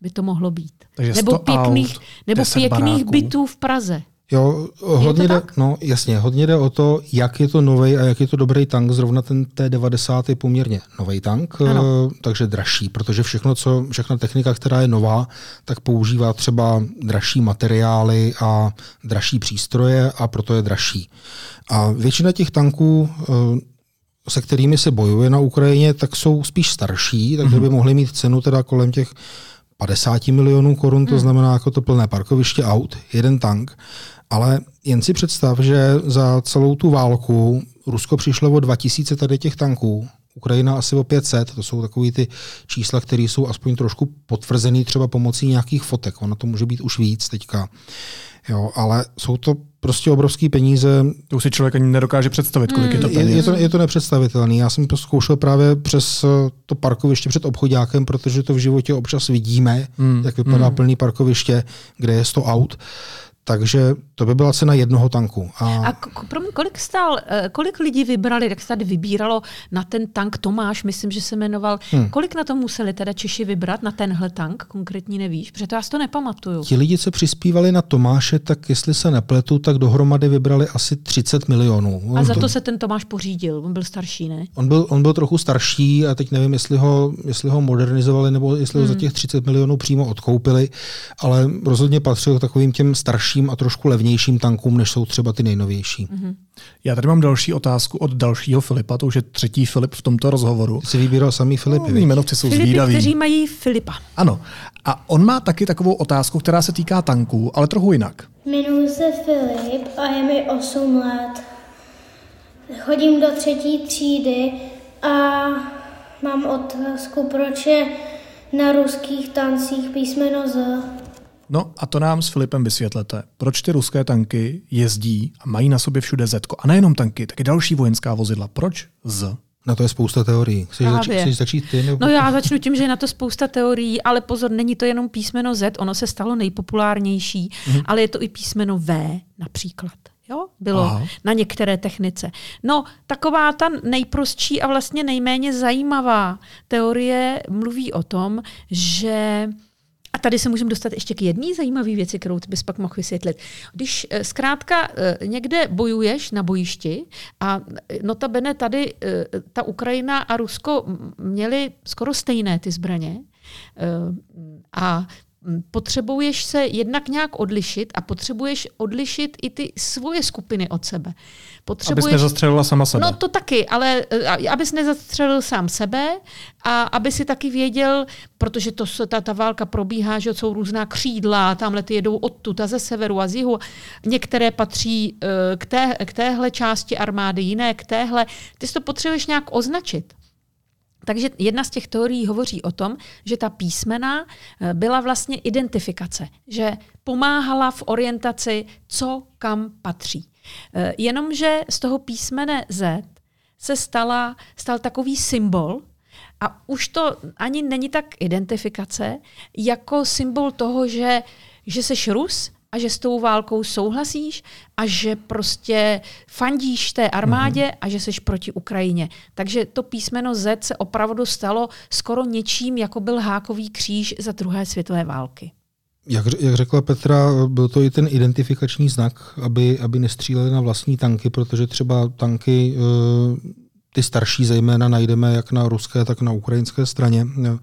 By to mohlo být. Takže nebo pěkných, aut, nebo pěkných bytů v Praze. Jo, hodně jde, no, jasně, hodně jde o to, jak je to nový a jak je to dobrý tank. Zrovna ten T90 je poměrně nový tank, ano. takže dražší, protože všechno, co, všechna technika, která je nová, tak používá třeba dražší materiály a dražší přístroje a proto je dražší. A většina těch tanků, eh, se kterými se bojuje na Ukrajině, tak jsou spíš starší, takže mm-hmm. by mohly mít cenu teda kolem těch 50 milionů korun, to hmm. znamená jako to plné parkoviště aut, jeden tank. Ale jen si představ, že za celou tu válku Rusko přišlo o 2000 tady těch tanků, Ukrajina asi o 500, to jsou takové ty čísla, které jsou aspoň trošku potvrzené třeba pomocí nějakých fotek. Ono to může být už víc teďka. Jo, ale jsou to prostě obrovské peníze. To už si člověk ani nedokáže představit, kolik mm. je to peněz. Je, je, to, je to nepředstavitelné. Já jsem to zkoušel právě přes eh, to parkoviště před obchodákem, protože to v životě občas vidíme, mm. jak vypadá mm. plný parkoviště, kde je 100 aut. Takže to by byla cena jednoho tanku. A, a k- kolik stál, eh, kolik lidí vybrali, jak se tady vybíralo na ten tank Tomáš, myslím, že se jmenoval. Hmm. Kolik na to museli teda Češi vybrat, na tenhle tank, konkrétní nevíš? Protože to já si to nepamatuju. Ti lidi, co přispívali na Tomáše, tak jestli se nepletu, tak dohromady vybrali asi 30 milionů. A za to se ten Tomáš pořídil, on byl starší, ne? On byl, on byl trochu starší a teď nevím, jestli ho, jestli ho modernizovali nebo jestli hmm. ho za těch 30 milionů přímo odkoupili, ale rozhodně patřil k takovým těm starším a trošku levnějším levnějším tankům, než jsou třeba ty nejnovější. Mm-hmm. Já tady mám další otázku od dalšího Filipa, to už je třetí Filip v tomto rozhovoru. Ty jsi vybíral samý Filipy. No, jmenovci jsou Filipy, zvídaví. kteří mají Filipa. Ano. A on má taky takovou otázku, která se týká tanků, ale trochu jinak. Jmenuji se Filip a je mi 8 let. Chodím do třetí třídy a mám otázku, proč je na ruských tancích písmeno Z. No a to nám s Filipem vysvětlete. Proč ty ruské tanky jezdí a mají na sobě všude Z? A nejenom tanky, taky další vojenská vozidla. Proč Z? Na to je spousta teorií. Chceš, zač- chceš začít ty? Nebo... No já začnu tím, že je na to spousta teorií, ale pozor, není to jenom písmeno Z, ono se stalo nejpopulárnější, Mhm. ale je to i písmeno V například. Jo, bylo Aha. na některé technice. No, taková ta nejprostší a vlastně nejméně zajímavá teorie mluví o tom, že tady se můžeme dostat ještě k jedné zajímavé věci, kterou ty bys pak mohl vysvětlit. Když eh, zkrátka eh, někde bojuješ na bojišti a eh, notabene tady ta Ukrajina a Rusko měli skoro stejné ty zbraně a potřebuješ se jednak nějak odlišit a potřebuješ odlišit i ty svoje skupiny od sebe. Abys Potřebuješ... nezastřelila sama sebe. No to taky, ale eh, abys nezastřelil sám sebe a aby si taky věděl, protože to, ta, ta válka probíhá, že jsou různá křídla, tamhle ty jedou odtud a ze severu a z jihu. Některé patří eh, k, té, k téhle části armády, jiné k téhle. Ty si to potřebuješ nějak označit. Takže jedna z těch teorií hovoří o tom, že ta písmena eh, byla vlastně identifikace, že pomáhala v orientaci, co kam patří. Eh, Jenomže z toho písmene Z se stala, stal takový symbol, a už to ani není tak identifikace, jako symbol toho, že, že seš Rus a že s tou válkou souhlasíš a že prostě fandíš té armádě mm-hmm. a že seš proti Ukrajině. Takže to písmeno Z se opravdu stalo skoro něčím, jako byl hákový kříž za druhé světové války. Jak, jak řekla Petra, byl to i ten identifikační znak, aby, aby nestříleli na vlastní tanky, protože třeba tanky, eh, ty starší zejména, najdeme jak na ruské, tak na ukrajinské straně. Eh,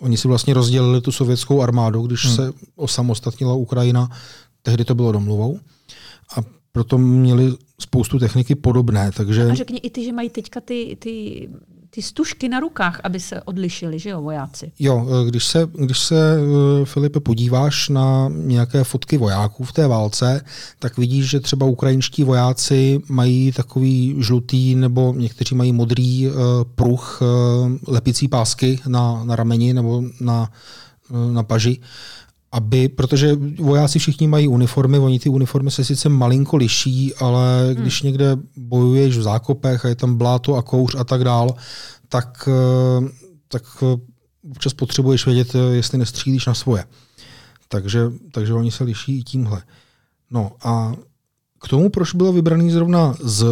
Oni si vlastně rozdělili tu sovětskou armádu, když Hmm. se osamostatnila Ukrajina, tehdy to bylo domluvou. A proto měli spoustu techniky podobné, takže... A řekni i ty, že mají teďka ty, ty, ty stužky na rukách, aby se odlišili, že jo, vojáci. Jo, eh, když se, když se eh, Filipe, podíváš na nějaké fotky vojáků v té válce, tak vidíš, že třeba ukrajinští vojáci mají takový žlutý nebo někteří mají modrý eh, pruh lepicí pásky na, na rameni nebo na, na paži. Aby, protože vojáci všichni mají uniformy, oni ty uniformy se sice malinko liší, ale když někde bojuješ v zákopech a je tam bláto a kouř a tak dál, tak, eh, tak eh, občas potřebuješ vědět, eh, jestli nestřílíš na svoje. Takže, takže oni se liší i tímhle. No a k tomu, proč bylo vybraný zrovna z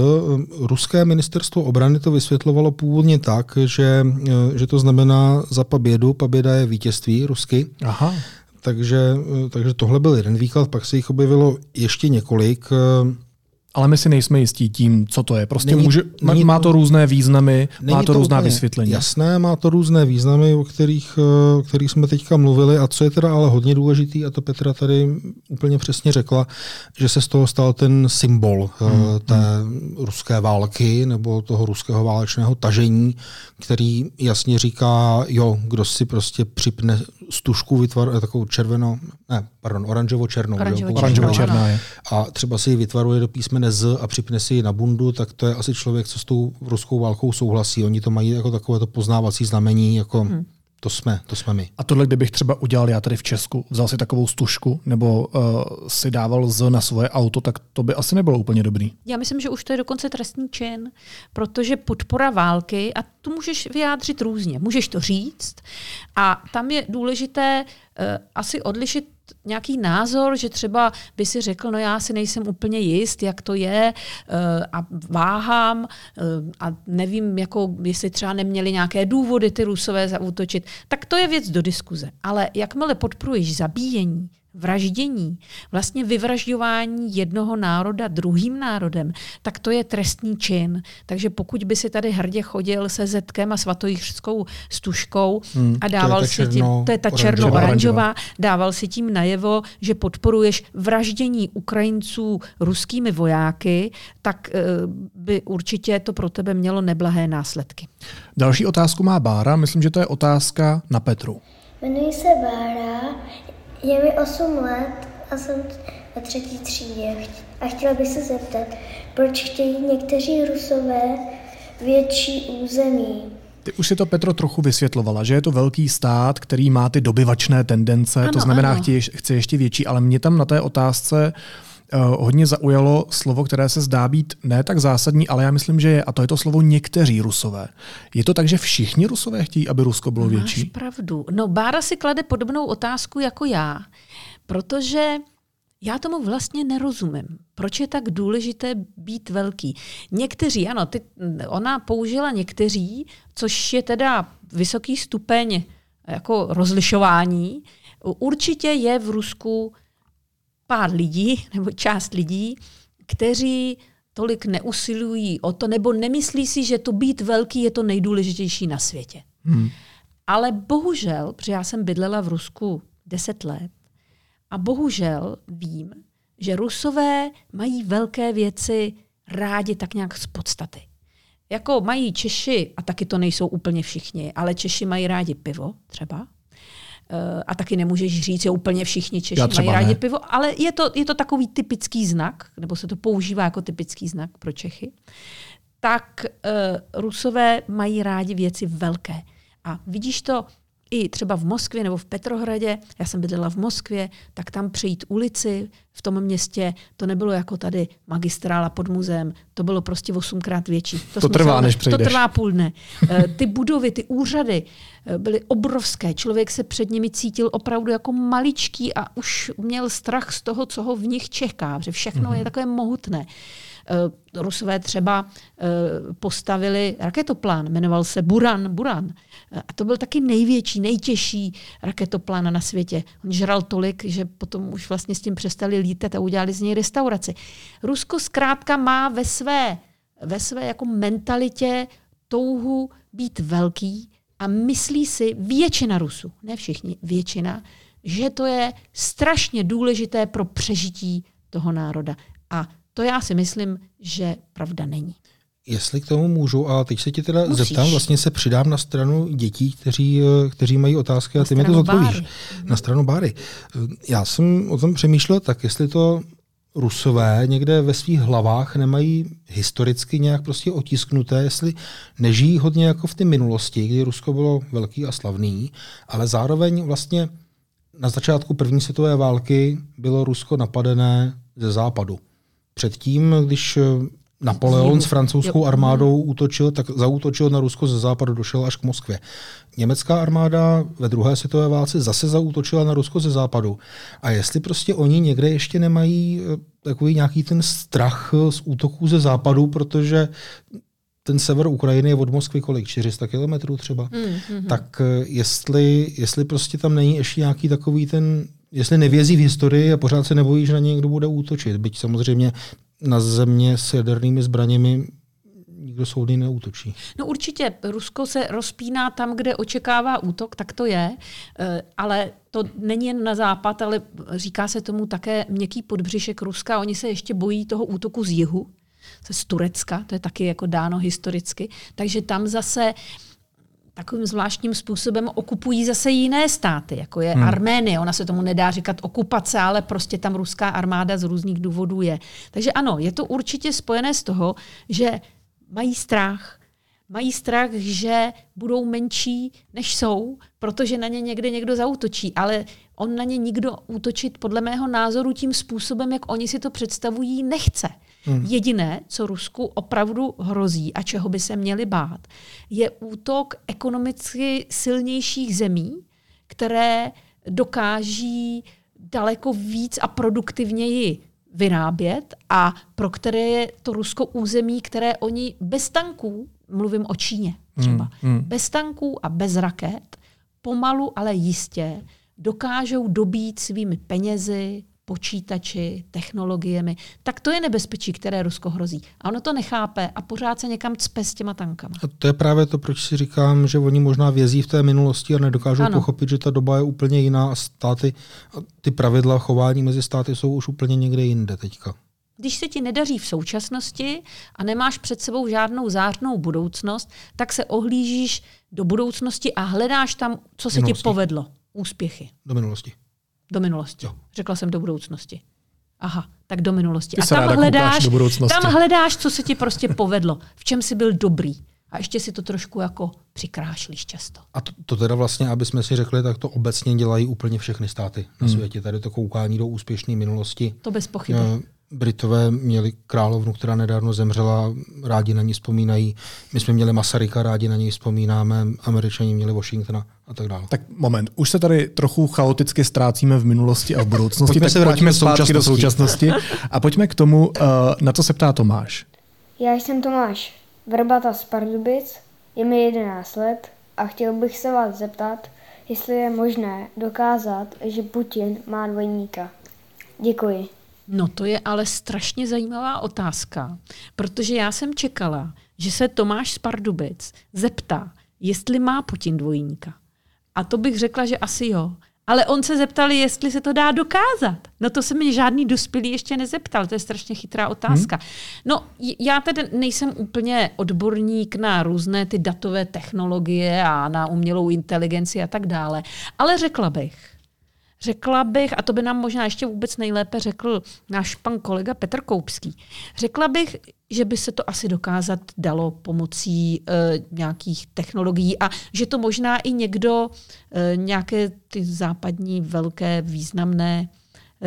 ruské ministerstvo obrany, to vysvětlovalo původně tak, že, že to znamená za pabědu, paběda je vítězství rusky, Aha. Takže, eh, takže tohle byl jeden výklad, pak se jich objevilo ještě několik. Eh, Ale my si nejsme jistí tím, co to je. Prostě Není- může, má, není má to- to různé významy, má Není to různá úplně vysvětlení. Jasné, má to různé významy, o kterých, eh, o kterých jsme teďka mluvili a co je teda ale hodně důležitý, a to Petra tady úplně přesně řekla, že se z toho stal ten symbol eh, Hmm, té ruské války nebo toho ruského válečného tažení, který jasně říká, jo, kdo si prostě připne stužku, vytvar, takovou červeno, ne, pardon, oranžovo-černou. Oranžovo-černou. Oranžovo-černá je. A třeba si ji vytvaruje do písmene Z a připne si ji na bundu, tak to je asi člověk, co s tou ruskou válkou souhlasí. Oni to mají jako takové to poznávací znamení, jako hmm. to jsme, to jsme my. A tohle, kdybych třeba udělal já tady v Česku, vzal si takovou stužku nebo uh, si dával z na svoje auto, tak to by asi nebylo úplně dobrý. Já myslím, že už to je dokonce trestný čin, protože podpora války, a tu můžeš vyjádřit různě. Můžeš to říct a tam je důležité uh, asi odlišit nějaký názor, že třeba by si řekl, no já si nejsem úplně jist, jak to je uh, a váhám uh, a nevím, jako, jestli třeba neměli nějaké důvody ty rusové zaútočit, tak to je věc do diskuze. Ale jakmile podporuješ zabíjení, vraždění, vlastně vyvražďování jednoho národa druhým národem, tak to je trestný čin. Takže pokud by si tady hrdě chodil se zetkem a svatojířskou stužkou Hmm, a dával si tím, to je ta oranžová. černo-oranžová, dával si tím najevo, že podporuješ vraždění Ukrajinců ruskými vojáky, tak eh, by určitě to pro tebe mělo neblahé následky. Další otázku má Bára, myslím, že to je otázka na Petru. Jmenuji se Bára, je mi 8 let a jsem ve třetí třídě. A chtěla bych se zeptat, proč chtějí někteří rusové větší území Ty už si to, Petro, trochu vysvětlovala, že je to velký stát, který má ty dobyvačné tendence, ano, to znamená, chce, ještě větší, ale mě tam na té otázce uh, hodně zaujalo slovo, které se zdá být ne tak zásadní, ale já myslím, že je, a to je to slovo někteří rusové. Je to tak, že všichni rusové chtějí, aby Rusko bylo Máš větší? pravdu. No, Bára si klade podobnou otázku jako já, protože já tomu vlastně nerozumím. Proč je tak důležité být velký? Někteří, ano, ty, ona použila někteří, což je teda vysoký stupeň jako rozlišování. Určitě je v Rusku pár lidí, nebo část lidí, kteří tolik neusilují o to, nebo nemyslí si, že to být velký je to nejdůležitější na světě. Hmm. Ale bohužel, protože já jsem bydlela v Rusku deset let, a bohužel vím, že Rusové mají velké věci rádi tak nějak z podstaty. Jako mají Češi, a taky to nejsou úplně všichni, ale Češi mají rádi pivo třeba. Eh, a taky nemůžeš říct, že úplně všichni Češi mají rádi ne. pivo, ale je to, je to takový typický znak, nebo se to používá jako typický znak pro Čechy. Tak uh, Rusové mají rádi věci velké. A vidíš to i třeba v Moskvě nebo v Petrohradě, já jsem bydlela v Moskvě, tak tam přejít ulici v tom městě, to nebylo jako tady magistrála pod muzeem, to bylo prostě osmkrát větší. To, to trvá, než přejdeš. To trvá půl dne. Eh, ty budovy, ty úřady eh, byly obrovské. Člověk se před nimi cítil opravdu jako maličký a už měl strach z toho, co ho v nich čeká, že všechno mm-hmm. je takové mohutné. Eh, Rusové třeba eh, postavili raketoplán, jmenoval se Buran. Buran. Eh, a to byl taky největší, nejtěžší raketoplán na světě. On žral tolik, že potom už vlastně s tím přestali lítat a udělali z něj restauraci. Rusko zkrátka má ve své, ve své jako mentalitě touhu být velký a myslí si většina Rusů, ne všichni, většina, že to je strašně důležité pro přežití toho národa. A to já si myslím, že pravda není. Jestli k tomu můžu, a teď se ti teda Musíš. zeptám, vlastně se přidám na stranu dětí, kteří, kteří mají otázky a ty mi to zodpovíš. Na stranu Báry. Já jsem o tom přemýšlel tak, jestli to Rusové někde ve svých hlavách nemají historicky nějak prostě otisknuté, jestli nežijí hodně jako v té minulosti, kdy Rusko bylo velký a slavný, ale zároveň vlastně na začátku první světové války bylo Rusko napadené ze západu. Předtím, když eh, Napoleon s francouzskou armádou útočil, tak zaútočil na Rusko ze západu, došel až k Moskvě. Německá armáda ve druhé světové válce zase zaútočila na Rusko ze západu. A jestli prostě oni někde ještě nemají eh, takový nějaký ten strach z útoků ze západu, protože ten sever Ukrajiny je od Moskvy kolik? 400 kilometrů třeba? Mm, mm, tak eh, jestli, jestli prostě tam není ještě nějaký takový ten jestli nevězí v historii a pořád se nebojí, že na ně někdo bude útočit. Byť samozřejmě na země s jadernými zbraněmi nikdo soudný neútočí. No určitě, Rusko se rozpíná tam, kde očekává útok, tak to je, eh, ale to není jen na západ, ale říká se tomu také měkký podbřišek Ruska. Oni se ještě bojí toho útoku z jihu, z Turecka, to je taky jako dáno historicky. Takže tam zase uh, takovým zvláštním způsobem okupují zase jiné státy, jako je hmm. Arménie. Ona se tomu nedá říkat okupace, ale prostě tam ruská armáda z různých důvodů je. Takže ano, je to určitě spojené s toho, že mají strach, mají strach, že budou menší, než jsou, protože na ně někde někdo zautočí. Ale on na ně nikdo útočit podle mého názoru tím způsobem, jak oni si to představují, nechce. Hmm. Jediné, co Rusku opravdu hrozí a čeho by se měli bát, je útok ekonomicky silnějších zemí, které dokáží daleko víc a produktivněji vyrábět a pro které je to Rusko území, které oni bez tanků, mluvím o Číně třeba, hmm. Hmm. bez tanků a bez raket, pomalu, ale jistě dokážou dobít svými penězi, počítači, technologiemi, tak to je nebezpečí, které Rusko hrozí. A ono to nechápe a pořád se někam cpe s těma tankama. A to je právě to, proč si říkám, že oni možná vězí v té minulosti a nedokážou ano. pochopit, že ta doba je úplně jiná a státy, a ty pravidla chování mezi státy jsou už úplně někde jinde teďka. Když se ti nedaří v současnosti a nemáš před sebou žádnou zářnou budoucnost, tak se ohlížíš do budoucnosti a hledáš tam, co se minulosti. ti povedlo. Úspěchy. Do minulosti. Do minulosti. Jo. Řekla jsem do budoucnosti. Aha, tak do minulosti. Ty a tam hledáš, do tam hledáš, co se ti prostě povedlo, v čem jsi byl dobrý. A ještě si to trošku jako přikrášlíš často. A to, to teda vlastně, aby jsme si řekli, tak to obecně dělají úplně všechny státy na Hmm. světě. Tady to koukání do úspěšné minulosti. To bez pochyby. Britové měli královnu, která nedávno zemřela, rádi na ní vzpomínají. My jsme měli Masaryka, rádi na něj vzpomínáme, američani měli Washingtona a tak dále. Tak moment, už se tady trochu chaoticky ztrácíme v minulosti a v budoucnosti, Pojďme tak se vrátit pojďme do zpátky do současnosti. současnosti a pojďme k tomu, eh, na co se ptá Tomáš. Já jsem Tomáš Vrbata z Pardubic, je mi 11 let a chtěl bych se vás zeptat, jestli je možné dokázat, že Putin má dvojníka. Děkuji. No to je ale strašně zajímavá otázka, protože já jsem čekala, že se Tomáš z Pardubic zeptá, jestli má Putin dvojníka. A to bych řekla, že asi jo. Ale on se zeptal, jestli se to dá dokázat. No to se mě žádný dospělý ještě nezeptal, to je strašně chytrá otázka. Hmm. No já tedy nejsem úplně odborník na různé ty datové technologie a na umělou inteligenci a tak dále, ale řekla bych, Řekla bych, a to by nám možná ještě vůbec nejlépe řekl náš pan kolega Petr Koupský, řekla bych, že by se to asi dokázat dalo pomocí e, nějakých technologií a že to možná i někdo, e, nějaké ty západní velké významné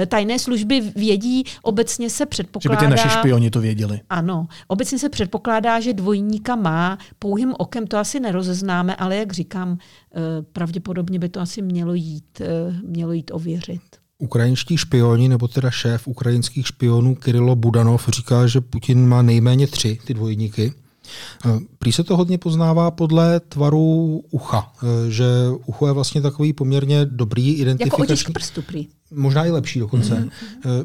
tajné služby vědí, obecně se Že by předpokládá... ty naši špioni to věděli. Ano, obecně se předpokládá, že dvojníka má, pouhým okem to asi nerozeznáme, ale jak říkám, eh, pravděpodobně by to asi mělo jít, eh, mělo jít ověřit. Ukrajinští špioni, nebo teda šéf ukrajinských špionů Kirilo Budanov říká, že Putin má nejméně tři ty dvojníky. Eh, Prý se to hodně poznává podle tvaru ucha, eh, že ucho je vlastně takový poměrně dobrý Jako otisk identifikační. prstu prý. Možná i lepší dokonce, mm.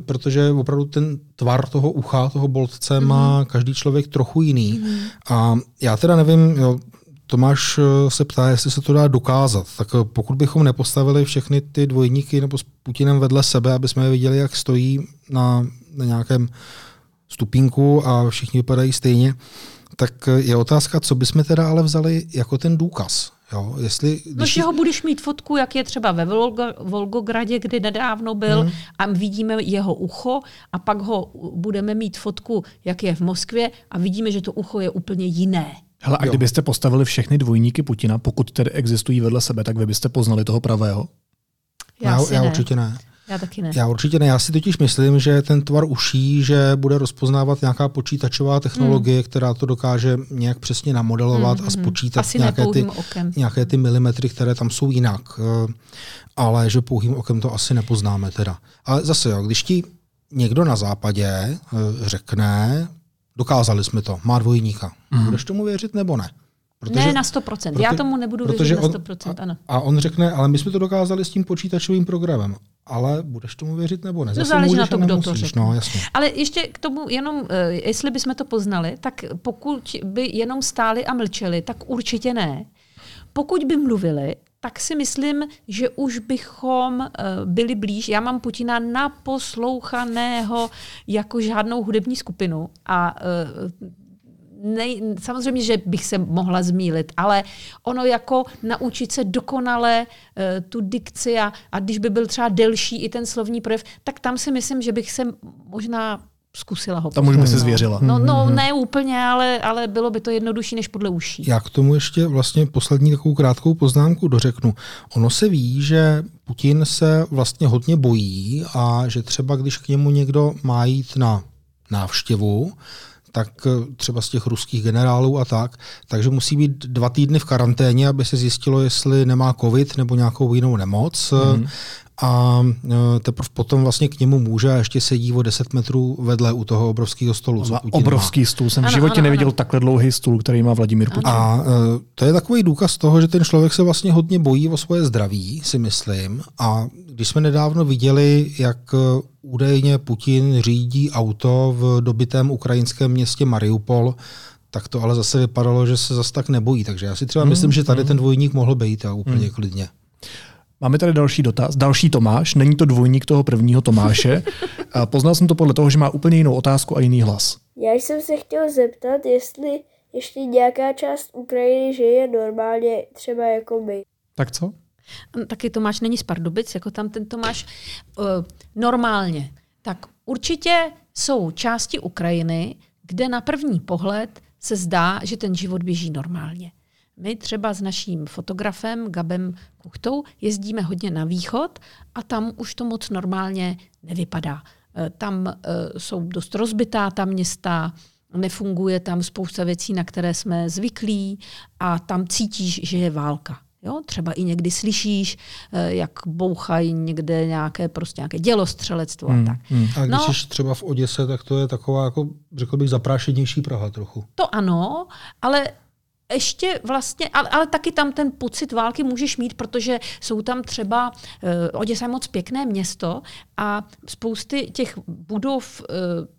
protože opravdu ten tvar toho ucha, toho boltce mm. má každý člověk trochu jiný. Mm. A já teda nevím, jo, Tomáš se ptá, jestli se to dá dokázat. Tak pokud bychom nepostavili všechny ty dvojníky nebo s Putinem vedle sebe, aby jsme je viděli, jak stojí na, na nějakém stupínku a všichni vypadají stejně, tak je otázka, co bychom teda ale vzali jako ten důkaz. Jo? Jestli, No, že ho budeš mít fotku, jak je třeba ve Volgo, Volgogradě, kde nedávno byl, hmm. a vidíme jeho ucho, a pak ho budeme mít fotku, jak je v Moskvě, a vidíme, že to ucho je úplně jiné. Hele, a kdybyste postavili všechny dvojníky Putina, pokud tedy existují vedle sebe, tak vy byste poznali toho pravého? Já, já, já ne. určitě ne. Já taky ne. Já určitě ne. Já si totiž myslím, že ten tvar uší, že bude rozpoznávat nějaká počítačová technologie, hmm. která to dokáže nějak přesně namodelovat Hmm, a hmm. spočítat Asi nějaké, ty, okem. nějaké ty milimetry, které tam jsou jinak. Eh, Ale že pouhým okem to asi nepoznáme teda. Ale zase, jo, když ti někdo na západě eh, řekne, dokázali jsme to, má dvojníka, Mhm. budeš tomu věřit nebo ne? ne na 100%. Já tomu nebudu protože věřit na on- 100%, ano. A on řekne, ale my jsme to dokázali s tím počítačovým programem. Ale budeš tomu věřit nebo ne? To Zase záleží na můžeš a to, kdo to řekne. No, jasně. Ale ještě k tomu jenom, eh, jestli bychom to poznali, tak pokud by jenom stáli a mlčeli, tak určitě ne. Pokud by mluvili, tak si myslím, že už bychom eh, byli blíž. Já mám Putina naposlouchaného jako žádnou hudební skupinu a eh, nej, samozřejmě, že bych se mohla zmílit, ale ono jako naučit se dokonale uh, tu dikci a, a když by byl třeba delší i ten slovní projev, tak tam si myslím, že bych se možná zkusila ho. Tam už by se zvěřila. No, no Mhm. ne úplně, ale, ale bylo by to jednodušší než podle uší. Já k tomu ještě vlastně poslední takovou krátkou poznámku dořeknu. Ono se ví, že Putin se vlastně hodně bojí a že třeba když k němu někdo má jít na návštěvu, tak eh, třeba z těch ruských generálů a tak, takže musí být dva týdny v karanténě, aby se zjistilo, jestli nemá covid nebo nějakou jinou nemoc. Mm. A eh, teprve potom vlastně k němu může a ještě sedí o 10 metrů vedle u toho obrovského stolu. co Má obrovský stůl. Jsem v Ano, životě ano, neviděl ano. takhle dlouhý stůl, který má Vladimír Putin. A e, to je takový důkaz toho, že ten člověk se vlastně hodně bojí o svoje zdraví, si myslím. A když jsme nedávno viděli, jak údajně Putin řídí auto v dobitém ukrajinském městě Mariupol, tak to ale zase vypadalo, že se zase tak nebojí. Takže já si třeba Hmm, myslím, že tady ten dvojník mohl být a úplně klidně. Máme tady další dotaz. Další Tomáš, není to dvojník toho prvního Tomáše. A Poznal jsem to podle toho, že má úplně jinou otázku a jiný hlas. Já jsem se chtěl zeptat, jestli ještě nějaká část Ukrajiny žije normálně, třeba jako my. Tak co? Taky Tomáš není z Pardubic, jako tam ten Tomáš uh, normálně. Tak určitě jsou části Ukrajiny, kde na první pohled se zdá, že ten život běží normálně. My třeba s naším fotografem Gabem Kuchtou jezdíme hodně na východ a tam už to moc normálně nevypadá. Eh, tam uh, jsou dost rozbitá ta města, nefunguje tam spousta věcí, na které jsme zvyklí a tam cítíš, že je válka. Jo? Třeba i někdy slyšíš, eh, jak bouchají někde nějaké, prostě nějaké dělostřelectvo hmm, a tak. Hmm. A když no, jsi třeba v Oděse, tak to je taková, jako, řekl bych, zaprášenější Praha trochu. To ano, ale ještě vlastně, ale, ale taky tam ten pocit války můžeš mít, protože jsou tam třeba, uh, Oděsa je moc pěkné město a spousty těch budov uh,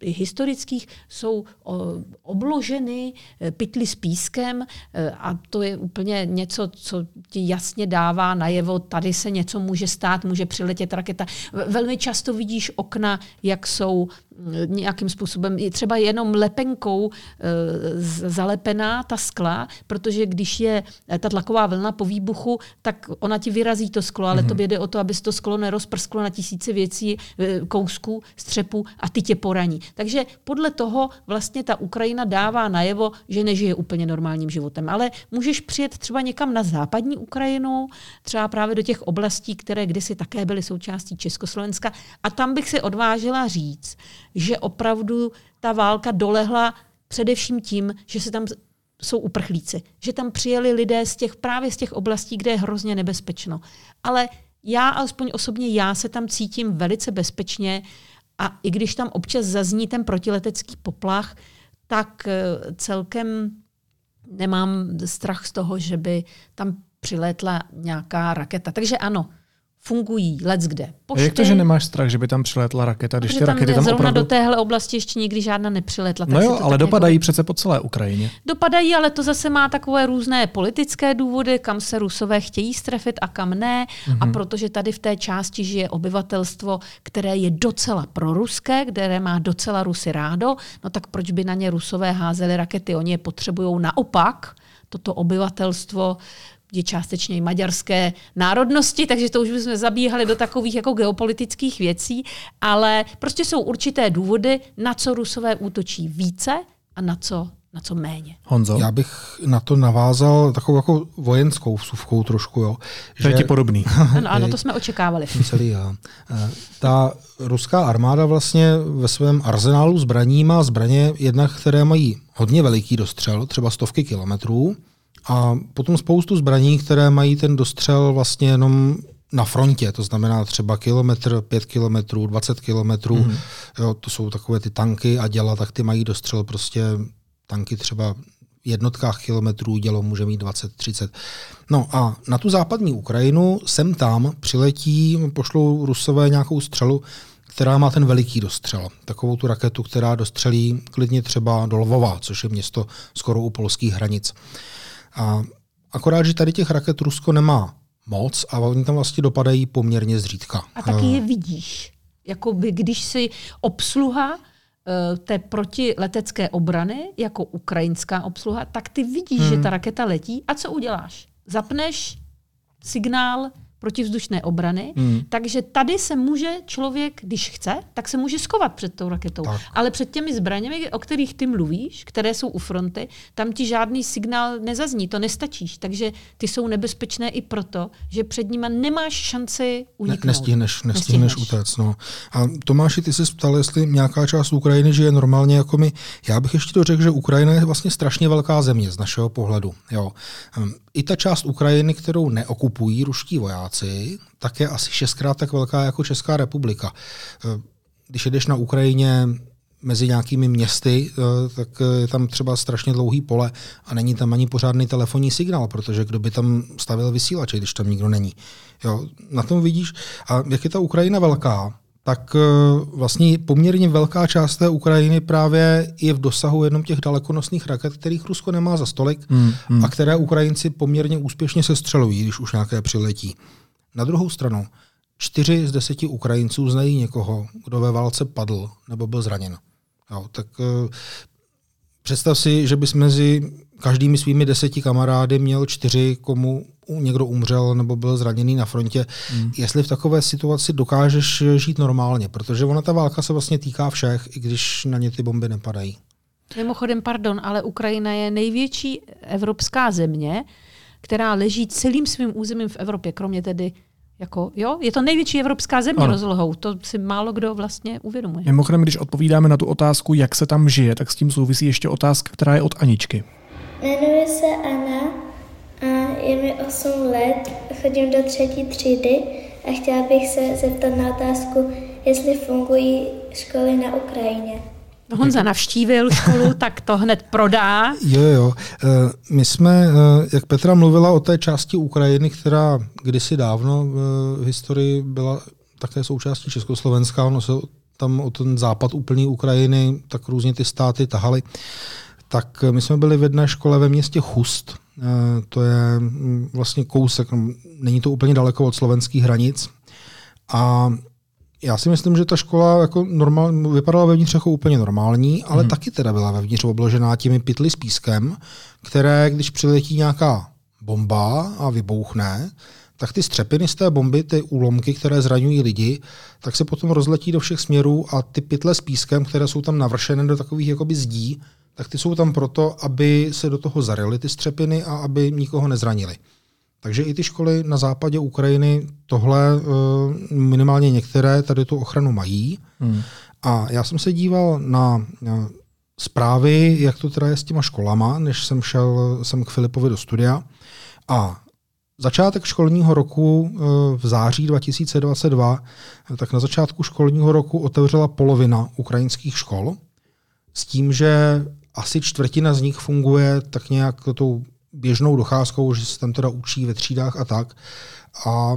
historických jsou uh, obloženy uh, pytly s pískem uh, a to je úplně něco, co ti jasně dává najevo, tady se něco může stát, může přiletět raketa. Velmi často vidíš okna, jak jsou nějakým způsobem, třeba jenom lepenkou e, zalepená ta skla, protože když je ta tlaková vlna po výbuchu, tak ona ti vyrazí to sklo, ale mm-hmm. tobě jde o to, aby se to sklo nerozprsklo na tisíce věcí, e, kousků, střepů a ty tě poraní. Takže podle toho vlastně ta Ukrajina dává najevo, že nežije úplně normálním životem. Ale můžeš přijet třeba někam na západní Ukrajinu, třeba právě do těch oblastí, které kdysi také byly součástí Československa a tam bych si odvážila říct, že opravdu ta válka dolehla především tím, že se tam jsou uprchlíci, že tam přijeli lidé z těch, právě z těch oblastí, kde je hrozně nebezpečno. Ale já, alespoň osobně, já se tam cítím velice bezpečně a i když tam občas zazní ten protiletecký poplach, tak eh, celkem nemám strach z toho, že by tam přilétla nějaká raketa. Takže ano, fungují let's kde. Pošty, jak to, že nemáš strach, že by tam přiletla raketa, když ty rakety tam zrovna opravdu... do téhle oblasti ještě nikdy žádná nepřiletla. No jo, ale dopadají jako... přece po celé Ukrajině. Dopadají, ale to zase má takové různé politické důvody, kam se Rusové chtějí strefit a kam ne. Mm-hmm. A mhm. protože tady v té části žije obyvatelstvo, které je docela proruské, které má docela Rusy rádo, no tak proč by na ně Rusové házeli rakety? Oni je potřebují naopak, toto obyvatelstvo je částečně i maďarské národnosti, takže to už jsme zabíhali do takových jako geopolitických věcí, ale prostě jsou určité důvody, na co Rusové útočí více a na co na co méně. Honzo? Já bych na to navázal takovou jako vojenskou vsuvkou trošku. Jo, to je ti podobný. ano, ano, to jsme očekávali. Celý já. Eh, ta ruská armáda vlastně ve svém arzenálu zbraní má zbraně jednak, které mají hodně veliký dostřel, třeba stovky kilometrů, a potom spoustu zbraní, které mají ten dostřel vlastně jenom na frontě, to znamená třeba kilometr, pět kilometrů, 20 kilometrů, mm. jo, to jsou takové ty tanky a děla, tak ty mají dostřel prostě tanky třeba v jednotkách kilometrů, dělo může mít 20, 30. No a na tu západní Ukrajinu sem tam přiletí, pošlou Rusové nějakou střelu, která má ten veliký dostřel. Takovou tu raketu, která dostřelí klidně třeba do Lvova, což je město skoro u polských hranic. A akorát, že tady těch raket Rusko nemá moc a oni tam vlastně dopadají poměrně zřídka. A taky je vidíš. Jakoby, když si obsluha uh, té protiletecké obrany, jako ukrajinská obsluha, tak ty vidíš, hmm. že ta raketa letí a co uděláš? Zapneš signál protivzdušné obrany, hmm. takže tady se může člověk, když chce, tak se může skovat před tou raketou. Tak. Ale před těmi zbraněmi, o kterých ty mluvíš, které jsou u fronty, tam ti žádný signál nezazní, to nestačíš. Takže ty jsou nebezpečné i proto, že před nimi nemáš šanci uniknout. Ne, nestihneš, nestihneš, nestihneš utéct. No. A Tomáši, ty se ptal, jestli nějaká část Ukrajiny žije normálně jako my. Já bych ještě to řekl, že Ukrajina je vlastně strašně velká země z našeho pohledu. Jo. Hm, I ta část Ukrajiny, kterou neokupují ruští vojáci, vojáci, tak je asi šestkrát tak velká jako Česká republika. Eh, když jedeš na Ukrajině mezi nějakými městy, eh, tak je tam třeba strašně dlouhý pole a není tam ani pořádný telefonní signál, protože kdo by tam stavil vysílače, když tam nikdo není. Jo, na tom vidíš. A jak je ta Ukrajina velká, tak eh, vlastně poměrně velká část té Ukrajiny právě je v dosahu jenom těch dalekonosných raket, kterých Rusko nemá za stolik hmm, hmm. a které Ukrajinci poměrně úspěšně sestřelují, když už nějaké přiletí. Na druhou stranu, čtyři z deseti Ukrajinců znají někoho, kdo ve válce padl nebo byl zraněn. Jo, tak uh, představ si, že bys mezi každými svými deseti kamarády měl čtyři, komu někdo umřel nebo byl zraněný na frontě. Hmm. Jestli v takové situaci dokážeš žít normálně, protože ona ta válka se vlastně týká všech, i když na ně ty bomby nepadají. Mimochodem, pardon, ale Ukrajina je největší evropská země, která leží celým svým územím v Evropě, kromě tedy jako, jo, je to největší evropská země ano. rozlohou. To si málo kdo vlastně uvědomuje. Mimochodem, když odpovídáme na tu otázku, jak se tam žije, tak s tím souvisí ještě otázka, která je od Aničky. Jmenuji se Anna a je mi 8 let, chodím do třetí třídy a chtěla bych se zeptat na otázku, jestli fungují školy na Ukrajině. No, Honza navštívil školu, tak to hned prodá. Jo, jo. Eh, my jsme, eh, jak Petra mluvila o té části Ukrajiny, která kdysi dávno v historii byla také součástí Československa, ono se tam o ten západ úplný Ukrajiny, tak různě ty státy tahaly. Tak my jsme byli v jedné škole ve městě Chust, eh, to je mm, vlastně kousek, no, není to úplně daleko od slovenských hranic. A já si myslím, že ta škola jako normál, vypadala vevnitř jako úplně normální, ale hmm. taky teda byla vevnitř obložená těmi pytly s pískem, které, když přiletí nějaká bomba a vybouchne, tak ty střepiny z té bomby, ty úlomky, které zraňují lidi, tak se potom rozletí do všech směrů a ty pytle s pískem, které jsou tam navršené do takových jakoby zdí, tak ty jsou tam proto, aby se do toho zarily ty střepiny a aby nikoho nezranili. Takže i ty školy na západě Ukrajiny tohle eh, minimálně některé tady tu ochranu mají. Hmm. A já jsem se díval na zprávy, jak to teda je s těma školama, než jsem šel jsem k Filipovi do studia. A začátek školního roku eh, v září 2022, tak na začátku školního roku otevřela polovina ukrajinských škol s tím, že asi čtvrtina z nich funguje tak nějak tou běžnou docházkou, že se tam teda učí ve třídách a tak. A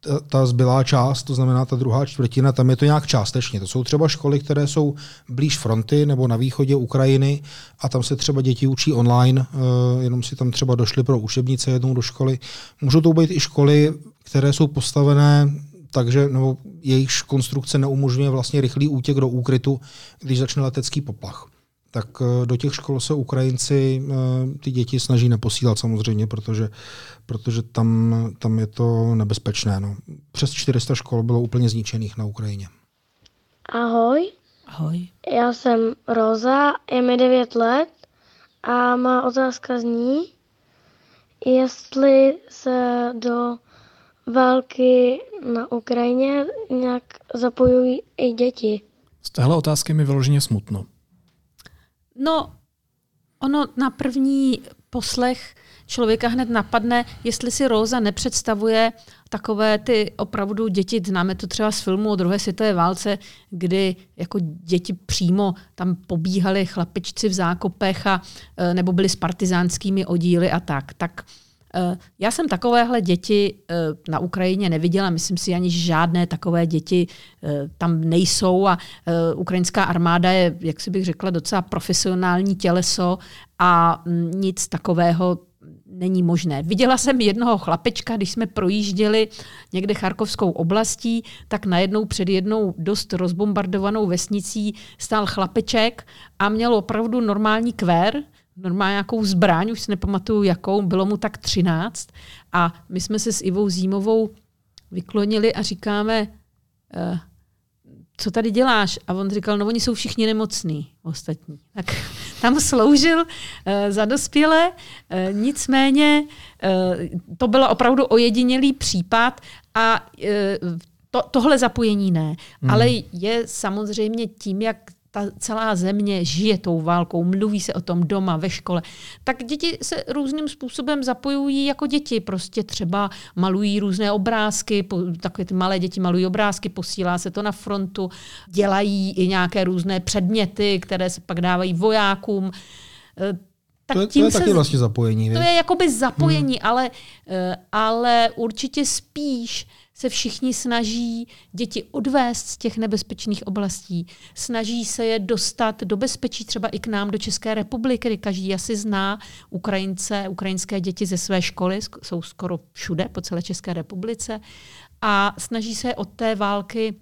ta, ta zbylá část, to znamená ta druhá čtvrtina, tam je to nějak částečně. To jsou třeba školy, které jsou blíž fronty nebo na východě Ukrajiny a tam se třeba děti učí online, uh, jenom si tam třeba došly pro učebnice jednou do školy. Můžou to být i školy, které jsou postavené takže nebo jejich konstrukce neumožňuje vlastně rychlý útěk do úkrytu, když začne letecký poplach tak eh, do těch škol se Ukrajinci eh, ty děti snaží neposílat samozřejmě, protože, protože tam, tam je to nebezpečné. No. Přes 400 škol bylo úplně zničených na Ukrajině. Ahoj. Ahoj. Já jsem Roza, je mi 9 let a má otázka zní, jestli se do války na Ukrajině nějak zapojují i děti. Z téhle otázky mi vyloženě smutno. No, ono na první poslech člověka hned napadne, jestli si Róza nepředstavuje takové ty opravdu děti, známe to třeba z filmu o druhé světové válce, kdy jako děti přímo tam pobíhali chlapičci v zákopech a, e, nebo byli s partizánskými oddíly a tak. Tak já jsem takovéhle děti eh, na Ukrajině neviděla, myslím si ani, žádné takové děti eh, tam nejsou a ukrajinská armáda je, jak si bych řekla, docela profesionální těleso a mm, nic takového není možné. Viděla jsem jednoho chlapečka, když jsme projížděli někde Charkovskou oblastí, tak najednou před jednou dost rozbombardovanou vesnicí stál chlapeček a měl opravdu normální kvér, normálně nějakou zbraň, už si nepamatuju jakou, bylo mu tak 13 a my jsme se s Ivou Zímovou vyklonili a říkáme, uh, co tady děláš? A on říkal, no oni jsou všichni nemocní, ostatní. Tak tam sloužil uh, za dospělé, uh, nicméně uh, to byl opravdu ojedinělý případ a uh, to, tohle zapojení ne. Hmm. Ale je samozřejmě tím, jak ta celá země žije tou válkou, mluví se o tom doma, ve škole, tak děti se různým způsobem zapojují jako děti. Prostě třeba malují různé obrázky, takové ty malé děti malují obrázky, posílá se to na frontu, dělají i nějaké různé předměty, které se pak dávají vojákům. E, tak to, je, tím to je se, taky vlastně zapojení. To je jakoby zapojení, hmm. ale, e, ale určitě spíš se všichni snaží děti odvést z těch nebezpečných oblastí. Snaží se je dostat do bezpečí třeba i k nám do České republiky, kdy každý asi zná Ukrajince, ukrajinské děti ze své školy, jsou skoro všude po celé České republice a snaží se od té války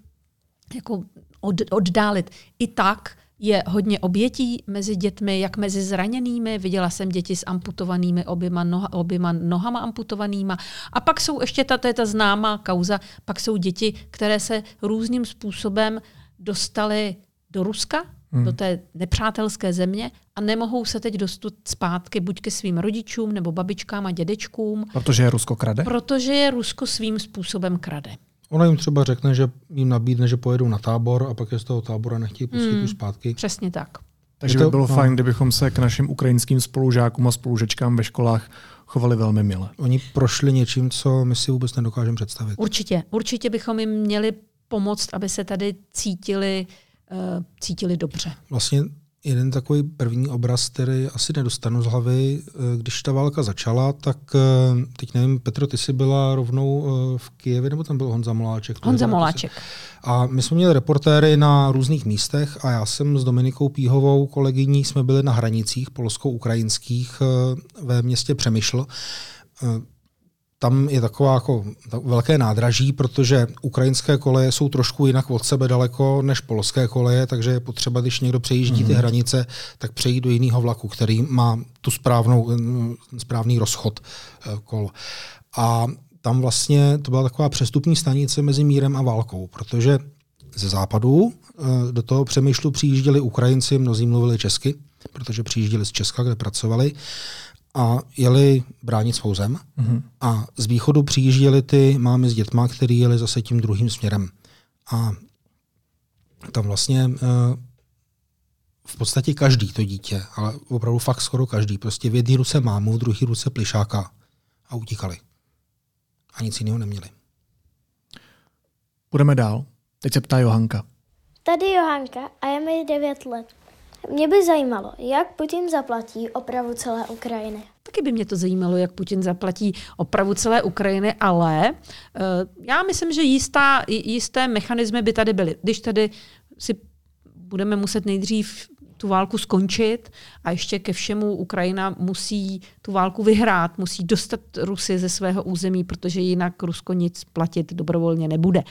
jako od, oddálit. I tak je hodně obětí mezi dětmi, jak mezi zraněnými. Viděla jsem děti s amputovanými oběma, noha, oběma nohama amputovanýma. A pak jsou ještě ta, to je ta známá kauza, pak jsou děti, které se různým způsobem dostaly do Ruska hmm. do té nepřátelské země a nemohou se teď dostat zpátky buď ke svým rodičům nebo babičkám a dědečkům. Protože je Rusko krade? Protože je Rusko svým způsobem krade. Ona jim třeba řekne, že jim nabídne, že pojedou na tábor a pak je z toho tábora nechtějí pustit hmm. zpátky. Přesně tak. Takže to, by bylo no. fajn, kdybychom se k našim ukrajinským spolužákům a spolužečkám ve školách chovali velmi mile. Oni prošli něčím, co my si vůbec nedokážeme představit. Určitě. Určitě bychom jim měli pomoct, aby se tady cítili, uh, cítili dobře. Vlastně jeden takový první obraz, který asi nedostanu z hlavy. Eh, když ta válka začala, tak eh, teď nevím, Petro, ty jsi byla rovnou eh, v Kijevě, nebo tam byl Honza Moláček? Honza Moláček. A my jsme měli reportéry na různých místech a já jsem s Dominikou Píhovou, kolegyní, jsme byli na hranicích polsko-ukrajinských ve městě Přemyšl tam je taková jako velké nádraží, protože ukrajinské koleje jsou trošku jinak od sebe daleko než polské koleje, takže je potřeba, když někdo přejíždí ty mhm. hranice, tak přejít do jiného vlaku, který má tu správnou, správný rozchod eh, kol. A tam vlastně to byla taková přestupní stanice mezi mírem a válkou, protože ze západu eh, do toho přemýšlu přijížděli Ukrajinci, mnozí mluvili česky, protože přijížděli z Česka, kde pracovali a jeli bránit svou zem. Mm-hmm. A z východu přijížděli ty mámy s dětma, který jeli zase tím druhým směrem. A tam vlastně uh, v podstatě každý to dítě, ale opravdu fakt skoro každý, prostě v jedné ruce mámu, v druhé ruce plišáka a utíkali. A nic jiného neměli. Půjdeme dál. Teď se ptá Johanka. Tady Johanka a je mi 9 let. Mě by zajímalo, jak Putin zaplatí opravu celé Ukrajiny. Taky by mě to zajímalo, jak Putin zaplatí opravu celé Ukrajiny, ale uh, já myslím, že jistá, jisté mechanismy by tady byly. Když tady si budeme muset nejdřív tu válku skončit a ještě ke všemu Ukrajina musí tu válku vyhrát, musí dostat Rusy ze svého území, protože jinak Rusko nic platit dobrovolně nebude.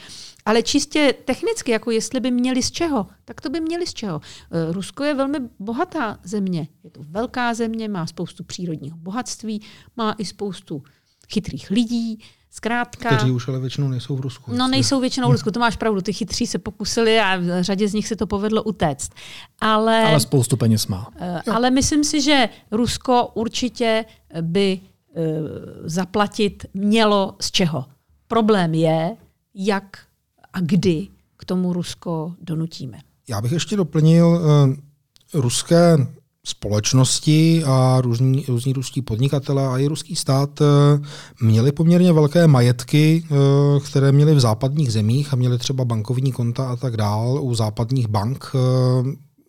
Ale čistě technicky, jako jestli by měli z čeho, tak to by měli z čeho. Eh, Rusko je velmi bohatá země. Je to velká země, má spoustu přírodního bohatství, má i spoustu chytrých lidí, Zkrátka. Kteří už ale většinou nejsou v Rusku. No nejsou většinou v Rusku, to máš pravdu. Ty chytří se pokusili a v řadě z nich se to povedlo utéct. Ale, ale spoustu peněz má. Uh, ale myslím si, že Rusko určitě by uh, zaplatit mělo z čeho. Problém je, jak a kdy k tomu Rusko donutíme. Já bych ještě doplnil uh, ruské společnosti a různí, různí ruští podnikatelé a i ruský stát eh, měli poměrně velké majetky, eh, které měli v západních zemích a měli třeba bankovní konta a tak dál u západních bank, eh,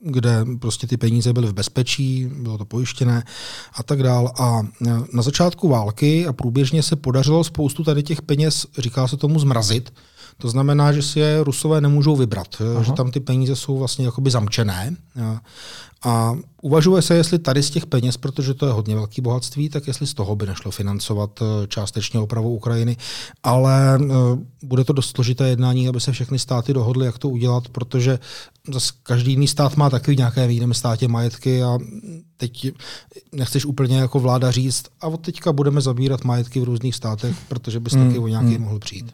kde prostě ty peníze byly v bezpečí, bylo to pojištěné a tak dál. A na začátku války a průběžně se podařilo spoustu tady těch peněz, říká se tomu zmrazit, to znamená, že si je Rusové nemůžou vybrat, Aha. že tam ty peníze jsou vlastně jakoby zamčené. A uvažuje se, jestli tady z těch peněz, protože to je hodně velký bohatství, tak jestli z toho by nešlo financovat eh, částečně opravu Ukrajiny. Ale eh, bude to dost složité jednání, aby se všechny státy dohodly, jak to udělat, protože zase každý jiný stát má takový nějaké v jiném státě majetky a teď nechceš úplně jako vláda říct, a od teďka budeme zabírat majetky v různých státech, protože bys hmm. taky o nějaký hmm. mohl přijít.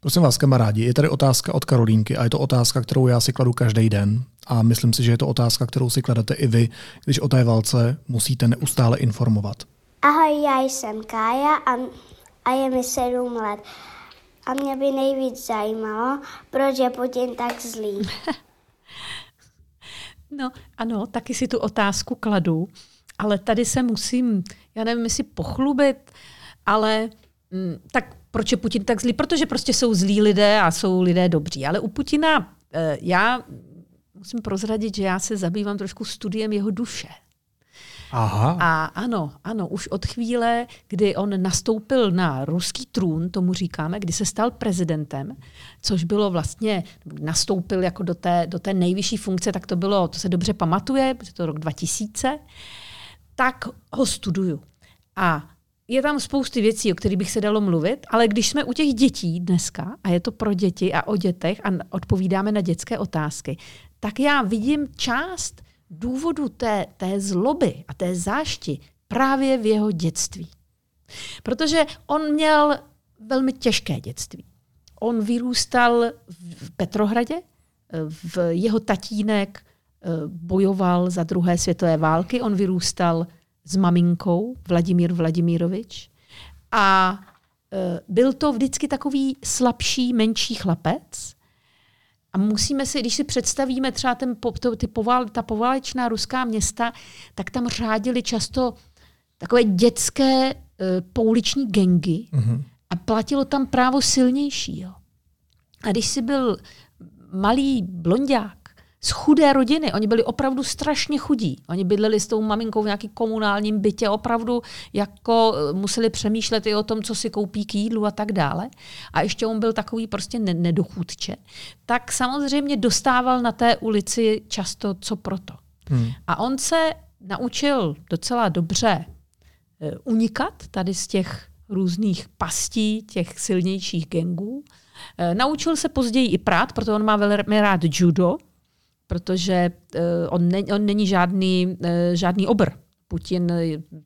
Prosím vás, kamarádi, je tady otázka od Karolínky a je to otázka, kterou já si kladu každý den a myslím si, že je to otázka, kterou si kladete i vy, když o té válce musíte neustále informovat. Ahoj, já jsem Kája a, a je mi sedm let. A mě by nejvíc zajímalo, proč je Putin tak zlý. no ano, taky si tu otázku kladu, ale tady se musím, já nevím, jestli pochlubit, ale mm, tak proč je Putin tak zlý? Protože prostě jsou zlí lidé a jsou lidé dobří. Ale u Putina eh, já musím prozradit, že já se zabývám trošku studiem jeho duše. Aha. A ano, ano, už od chvíle, kdy on nastoupil na ruský trůn, tomu říkáme, kdy se stal prezidentem, což bylo vlastně, nastoupil jako do té, do té nejvyšší funkce, tak to bylo, to se dobře pamatuje, protože to rok 2000, tak ho studuju. A je tam spousty věcí, o kterých bych se dalo mluvit, ale když jsme u těch dětí dneska, a je to pro děti a o dětech a odpovídáme na dětské otázky, tak já vidím část důvodu té, té zloby a té zášti právě v jeho dětství. Protože on měl velmi těžké dětství. On vyrůstal v Petrohradě, v jeho tatínek bojoval za druhé světové války. On vyrůstal s maminkou Vladimír Vladimírovič a e, byl to vždycky takový slabší, menší chlapec. A musíme si, když si představíme třeba ten, to, ty povál, ta poválečná ruská města, tak tam řádili často takové dětské uh, pouliční gengy mm-hmm. a platilo tam právo silnějšího. A když jsi byl malý blondák, z chudé rodiny. Oni byli opravdu strašně chudí. Oni bydleli s tou maminkou v nějakém komunálním bytě, opravdu jako eh, museli přemýšlet i o tom, co si koupí k jídlu a tak dále. A ještě on byl takový prostě nedochůdče. Tak samozřejmě dostával na té ulici často co proto. Hmm. A on se naučil docela dobře eh, unikat tady z těch různých pastí, těch silnějších gengů. Eh, naučil se později i prát, protože on má velmi rád judo, protože uh, on, ne, on není žádný, uh, žádný obr. Putin,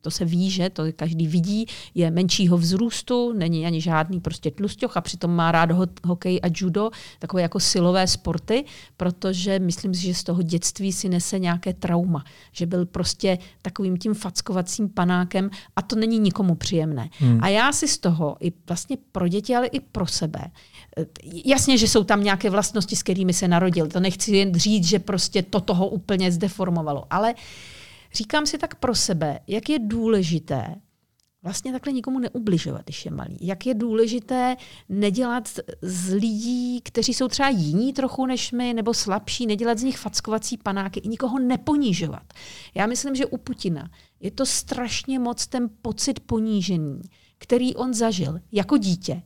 to se ví, že to každý vidí, je menšího vzrůstu, není ani žádný prostě tlusťoch a přitom má rád ho, hokej a judo, takové jako silové sporty, protože myslím si, že z toho dětství si nese nějaké trauma, že byl prostě takovým tím fackovacím panákem a to není nikomu příjemné. Hmm. A já si z toho i vlastně pro děti, ale i pro sebe Jasně, že jsou tam nějaké vlastnosti, s kterými se narodil. To nechci jen říct, že prostě to toho úplně zdeformovalo. Ale říkám si tak pro sebe, jak je důležité vlastně takhle nikomu neubližovat, když je malý. Jak je důležité nedělat z lidí, kteří jsou třeba jiní trochu než my, nebo slabší, nedělat z nich fackovací panáky i nikoho neponížovat. Já myslím, že u Putina je to strašně moc ten pocit ponížení, který on zažil jako dítě,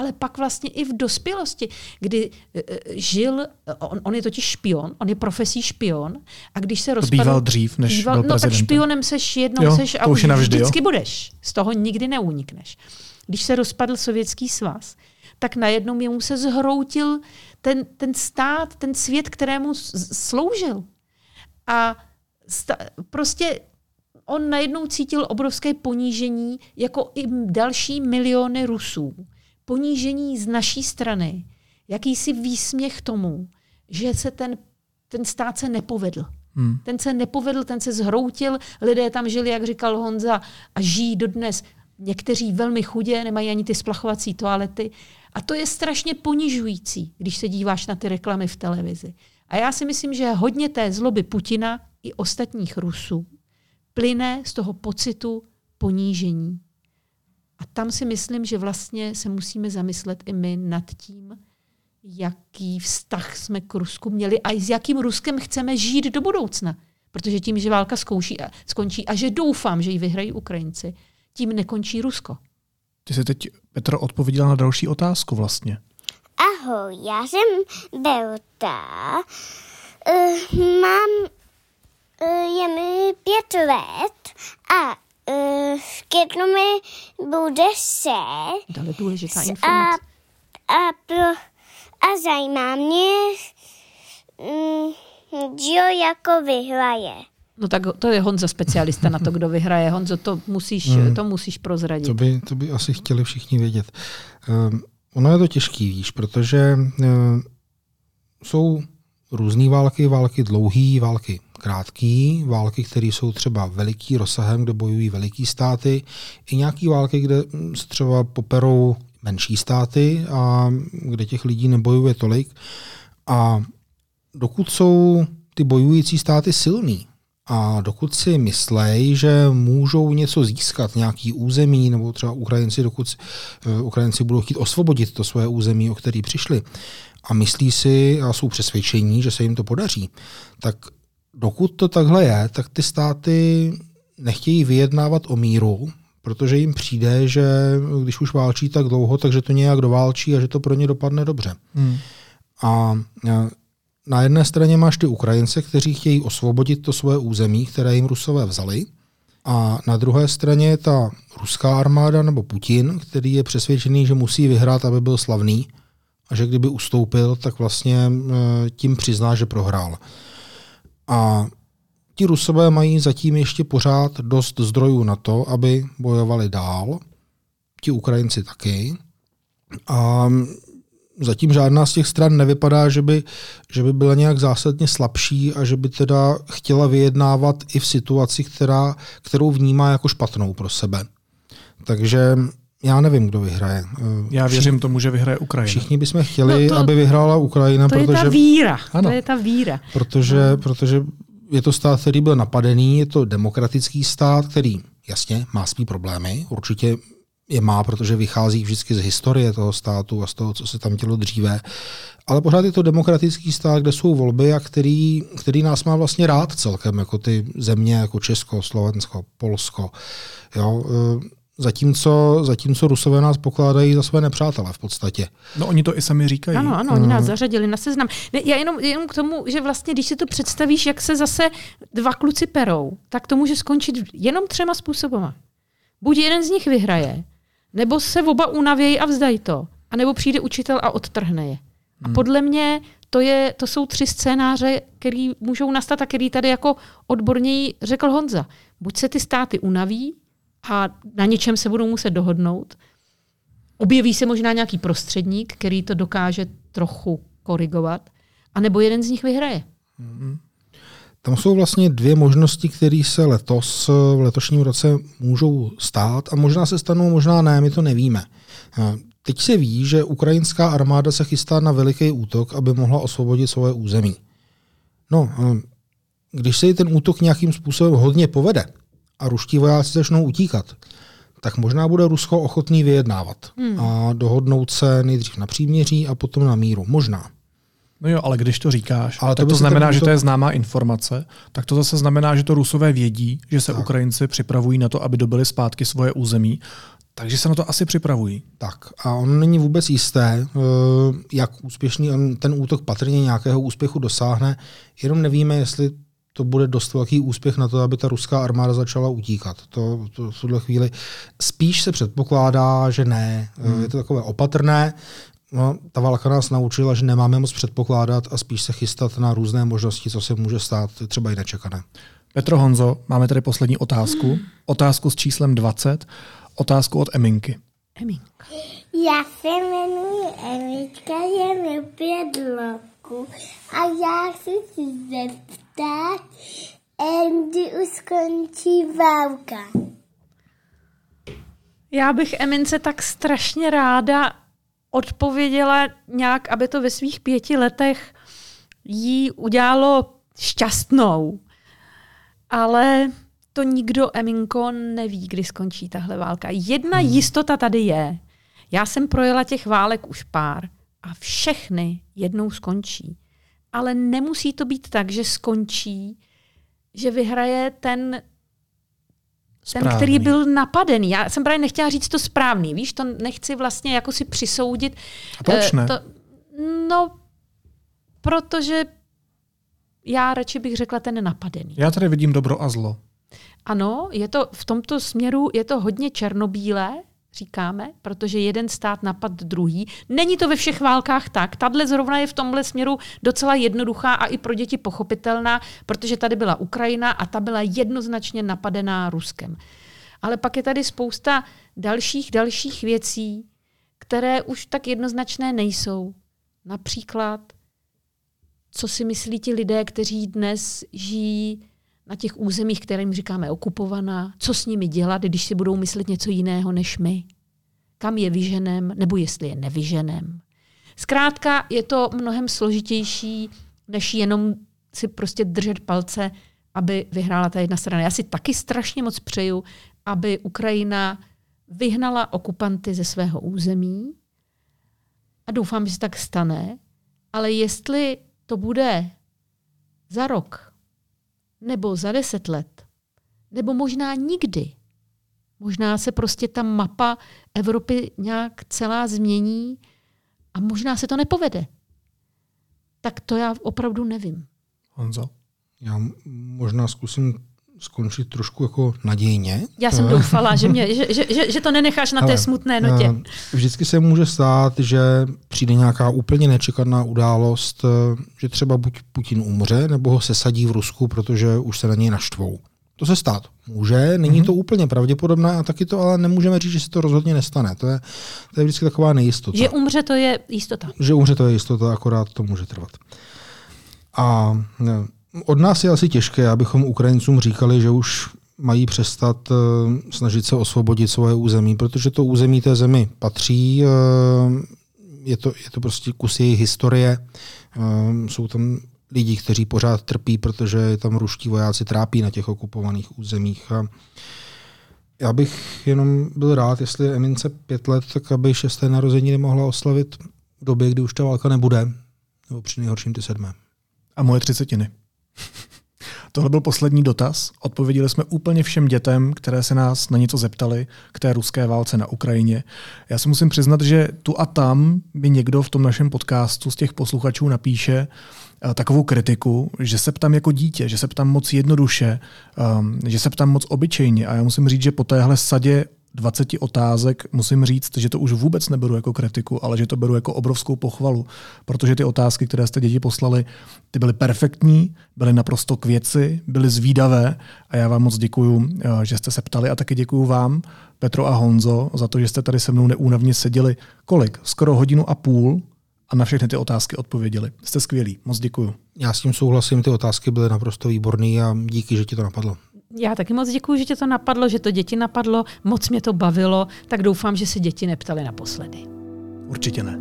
ale pak vlastně i v dospělosti, kdy uh, žil, on, on je totiž špion, on je profesí špion a když se rozpadl... Býval dřív, než býval, byl No tak špionem seš jednou jo, seš a už navždy, vždycky jo? budeš. Z toho nikdy neunikneš. Když se rozpadl sovětský svaz, tak najednou mu se zhroutil ten, ten stát, ten svět, kterému sloužil. A sta, prostě on najednou cítil obrovské ponížení, jako i další miliony Rusů ponížení z naší strany, jakýsi výsměch tomu, že se ten, ten stát se nepovedl. Hmm. Ten se nepovedl, ten se zhroutil, lidé tam žili, jak říkal Honza, a žijí dodnes. Někteří velmi chudě, nemají ani ty splachovací toalety. A to je strašně ponižující, když se díváš na ty reklamy v televizi. A já si myslím, že hodně té zloby Putina i ostatních Rusů plyne z toho pocitu ponížení. A tam si myslím, že vlastně se musíme zamyslet i my nad tím, jaký vztah jsme k Rusku měli a s jakým Ruskem chceme žít do budoucna. Protože tím, že válka zkouší a, skončí a že doufám, že ji vyhrají Ukrajinci, tím nekončí Rusko. Ty jsi teď, Petro, odpověděla na další otázku vlastně. Ahoj, já jsem Belta. Uh, mám, uh, je mi pět let a uh, v květnu mi bude se. Dále důležitá informace. A, a, pro, a zajímá mě, um, Gio jako vyhraje. No tak to je Honza specialista na to, kdo vyhraje. Honzo, to musíš, hmm. to musíš prozradit. To by, to by asi chtěli všichni vědět. Um, ono je to těžký, víš, protože um, jsou různé války, války dlouhé, války krátké, války, které jsou třeba veliký rozsahem, kde bojují veliký státy, i nějaké války, kde se třeba poperou menší státy a kde těch lidí nebojuje tolik. A dokud jsou ty bojující státy silný, a dokud si myslej, že můžou něco získat, nějaký území, nebo třeba Ukrajinci, dokud uh, Ukrajinci budou chtít osvobodit to své území, o který přišli, a myslí si a jsou přesvědčení, že se jim to podaří, tak dokud to takhle je, tak ty státy nechtějí vyjednávat o míru, protože jim přijde, že když už válčí tak dlouho, takže to nějak doválčí a že to pro ně dopadne dobře. Hmm. A na jedné straně máš ty Ukrajince, kteří chtějí osvobodit to svoje území, které jim Rusové vzali. A na druhé straně je ta ruská armáda nebo Putin, který je přesvědčený, že musí vyhrát, aby byl slavný a že kdyby ustoupil, tak vlastně eh, tím přizná, že prohrál. A ti Rusové mají zatím ještě pořád dost zdrojů na to, aby bojovali dál. Ti Ukrajinci taky. A zatím žádná z těch stran nevypadá, že by, že by byla nějak zásadně slabší a že by teda chtěla vyjednávat i v situaci, která, kterou vnímá jako špatnou pro sebe. Takže já nevím, kdo vyhraje. Já věřím tomu, že vyhraje Ukrajina. Všichni bychom chtěli, no to, aby vyhrála Ukrajina. To protože, je ta víra. Ano. To je ta víra. Protože, no. protože je to stát, který byl napadený, je to demokratický stát, který jasně má svý problémy, určitě je má, protože vychází vždycky z historie toho státu a z toho, co se tam dělo dříve. Ale pořád je to demokratický stát, kde jsou volby a který, který nás má vlastně rád celkem, jako ty země jako Česko, Slovensko, Polsko. Jo, e, Zatímco, zatímco Rusové nás pokládají za své nepřátele v podstatě. No oni to i sami říkají. Ano, ano, oni nás zařadili na seznam. Ne, já jenom, jenom k tomu, že vlastně, když si to představíš, jak se zase dva kluci perou, tak to může skončit jenom třema způsobama. Buď jeden z nich vyhraje, nebo se oba unavějí a vzdají to. A nebo přijde učitel a odtrhne je. A hmm. podle mě to, je, to jsou tři scénáře, které můžou nastat a který tady jako odborněji řekl Honza. Buď se ty státy unaví a na něčem se budou muset dohodnout, objeví se možná nějaký prostředník, který to dokáže trochu korigovat, anebo jeden z nich vyhraje. Hmm. Tam jsou vlastně dvě možnosti, které se letos, v letošním roce můžou stát a možná se stanou, možná ne, my to nevíme. Teď se ví, že ukrajinská armáda se chystá na veliký útok, aby mohla osvobodit svoje území. No, když se ten útok nějakým způsobem hodně povede a ruští vojáci začnou utíkat, tak možná bude Rusko ochotný vyjednávat hmm. a dohodnout se nejdřív na příměří a potom na míru. Možná. No jo, ale když to říkáš, ale tak to, to znamená, že to je známá informace, tak to zase znamená, že to Rusové vědí, že se tak. Ukrajinci připravují na to, aby dobili zpátky svoje území, takže se na to asi připravují. Tak a on není vůbec jisté, eh, jak úspěšný on ten útok patrně nějakého úspěchu dosáhne, jenom nevíme, jestli to bude dost velký úspěch na to, aby ta ruská armáda začala utíkat. To, to v tuhle chvíli spíš se předpokládá, že ne. Hmm. Je to takové opatrné. No, ta válka nás naučila, že nemáme moc předpokládat a spíš se chystat na různé možnosti, co se může stát, třeba i nečekané. Petro Honzo, máme tady poslední otázku. Otázku s číslem 20. Otázku od Eminky. Eminka. Já se jmenuji Eminka, je mi pět roku a já chci si zeptat, kdy už skončí válka. Já bych Emince tak strašně ráda odpověděla nějak, aby to ve svých pěti letech jí udělalo šťastnou. Ale to nikdo, Eminko, neví, kdy skončí tahle válka. Jedna hmm. jistota tady je. Já jsem projela těch válek už pár a všechny jednou skončí. Ale nemusí to být tak, že skončí, že vyhraje ten Správný. Ten, který byl napadený. Já jsem právě nechtěla říct to správný, víš, to nechci vlastně jako si přisoudit. A proč ne? To, no, protože já radši bych řekla ten napadený. Já tady vidím dobro a zlo. Ano, je to v tomto směru je to hodně černobílé, říkáme, protože jeden stát napad druhý. Není to ve všech válkách tak. Tadle zrovna je v tomhle směru docela jednoduchá a i pro děti pochopitelná, protože tady byla Ukrajina a ta byla jednoznačně napadená Ruskem. Ale pak je tady spousta dalších, dalších věcí, které už tak jednoznačné nejsou. Například, co si myslí ti lidé, kteří dnes žijí na těch územích, kterým říkáme okupovaná, co s nimi dělat, když si budou myslet něco jiného než my. Kam je vyženem, nebo jestli je nevyženem. Zkrátka je to mnohem složitější, než jenom si prostě držet palce, aby vyhrála ta jedna strana. Já si taky strašně moc přeju, aby Ukrajina vyhnala okupanty ze svého území a doufám, že se tak stane, ale jestli to bude za rok, nebo za deset let, nebo možná nikdy. Možná se prostě ta mapa Evropy nějak celá změní a možná se to nepovede. Tak to já opravdu nevím. Honzo? Já možná zkusím skončit trošku jako nadějně. Já jsem doufala, že, mě, že, že, že to nenecháš na té smutné notě. Vždycky se může stát, že přijde nějaká úplně nečekaná událost, že třeba buď Putin umře, nebo ho sesadí v Rusku, protože už se na něj naštvou. To se stát může, není mm-hmm. to úplně pravděpodobné a taky to ale nemůžeme říct, že se to rozhodně nestane. To je, to je vždycky taková nejistota. Že umře to je jistota. Že umře to je jistota, akorát to může trvat. A od nás je asi těžké, abychom Ukrajincům říkali, že už mají přestat uh, snažit se osvobodit svoje území, protože to území té zemi patří, uh, je, to, je to prostě kus jejich historie, uh, jsou tam lidi, kteří pořád trpí, protože tam ruští vojáci trápí na těch okupovaných územích. A já bych jenom byl rád, jestli Emince pět let, tak aby šesté narození nemohla oslavit v době, kdy už ta válka nebude, nebo při nejhorším ty sedmé. A moje třicetiny. Tohle byl poslední dotaz. Odpověděli jsme úplně všem dětem, které se nás na něco zeptali k té ruské válce na Ukrajině. Já si musím přiznat, že tu a tam mi někdo v tom našem podcastu z těch posluchačů napíše, Eh, takovou kritiku, že se ptám jako dítě, že se ptám moc jednoduše, um, že se ptám moc obyčejně. A já musím říct, že po téhle sadě 20 otázek musím říct, že to už vůbec neberu jako kritiku, ale že to beru jako obrovskou pochvalu, protože ty otázky, které jste děti poslali, ty byly perfektní, byly naprosto k věci, byly zvídavé a já vám moc děkuju, eh, že jste se ptali a taky děkuju vám, Petro a Honzo, za to, že jste tady se mnou neúnavně seděli kolik? Skoro hodinu a půl a na všechny ty otázky odpověděli. Jste skvělí, moc děkuju. Já s tím souhlasím, ty otázky byly naprosto výborné a díky, že ti to napadlo. Já taky moc děkuji, že tě to napadlo, že to děti napadlo, moc mě to bavilo, tak doufám, že se děti neptali naposledy. Určitě ne.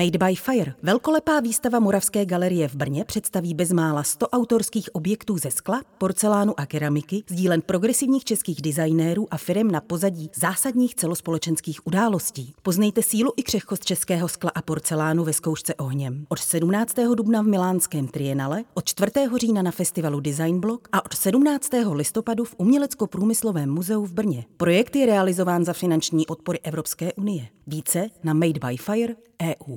Made by Fire, velkolepá výstava Moravské galerie v Brně představí bezmála 100 autorských objektů ze skla, porcelánu a keramiky, sdílen progresivních českých designérů a firm na pozadí zásadních celospolečenských událostí. Poznejte sílu i křehkost českého skla a porcelánu ve zkoušce ohněm. Od 17. dubna v Milánském Trienale, od 4. října na festivalu Design Block a od 17. listopadu v Umělecko-průmyslovém muzeu v Brně. Projekt je realizován za finanční podpory Evropské unie. Více na Made by Fire EU.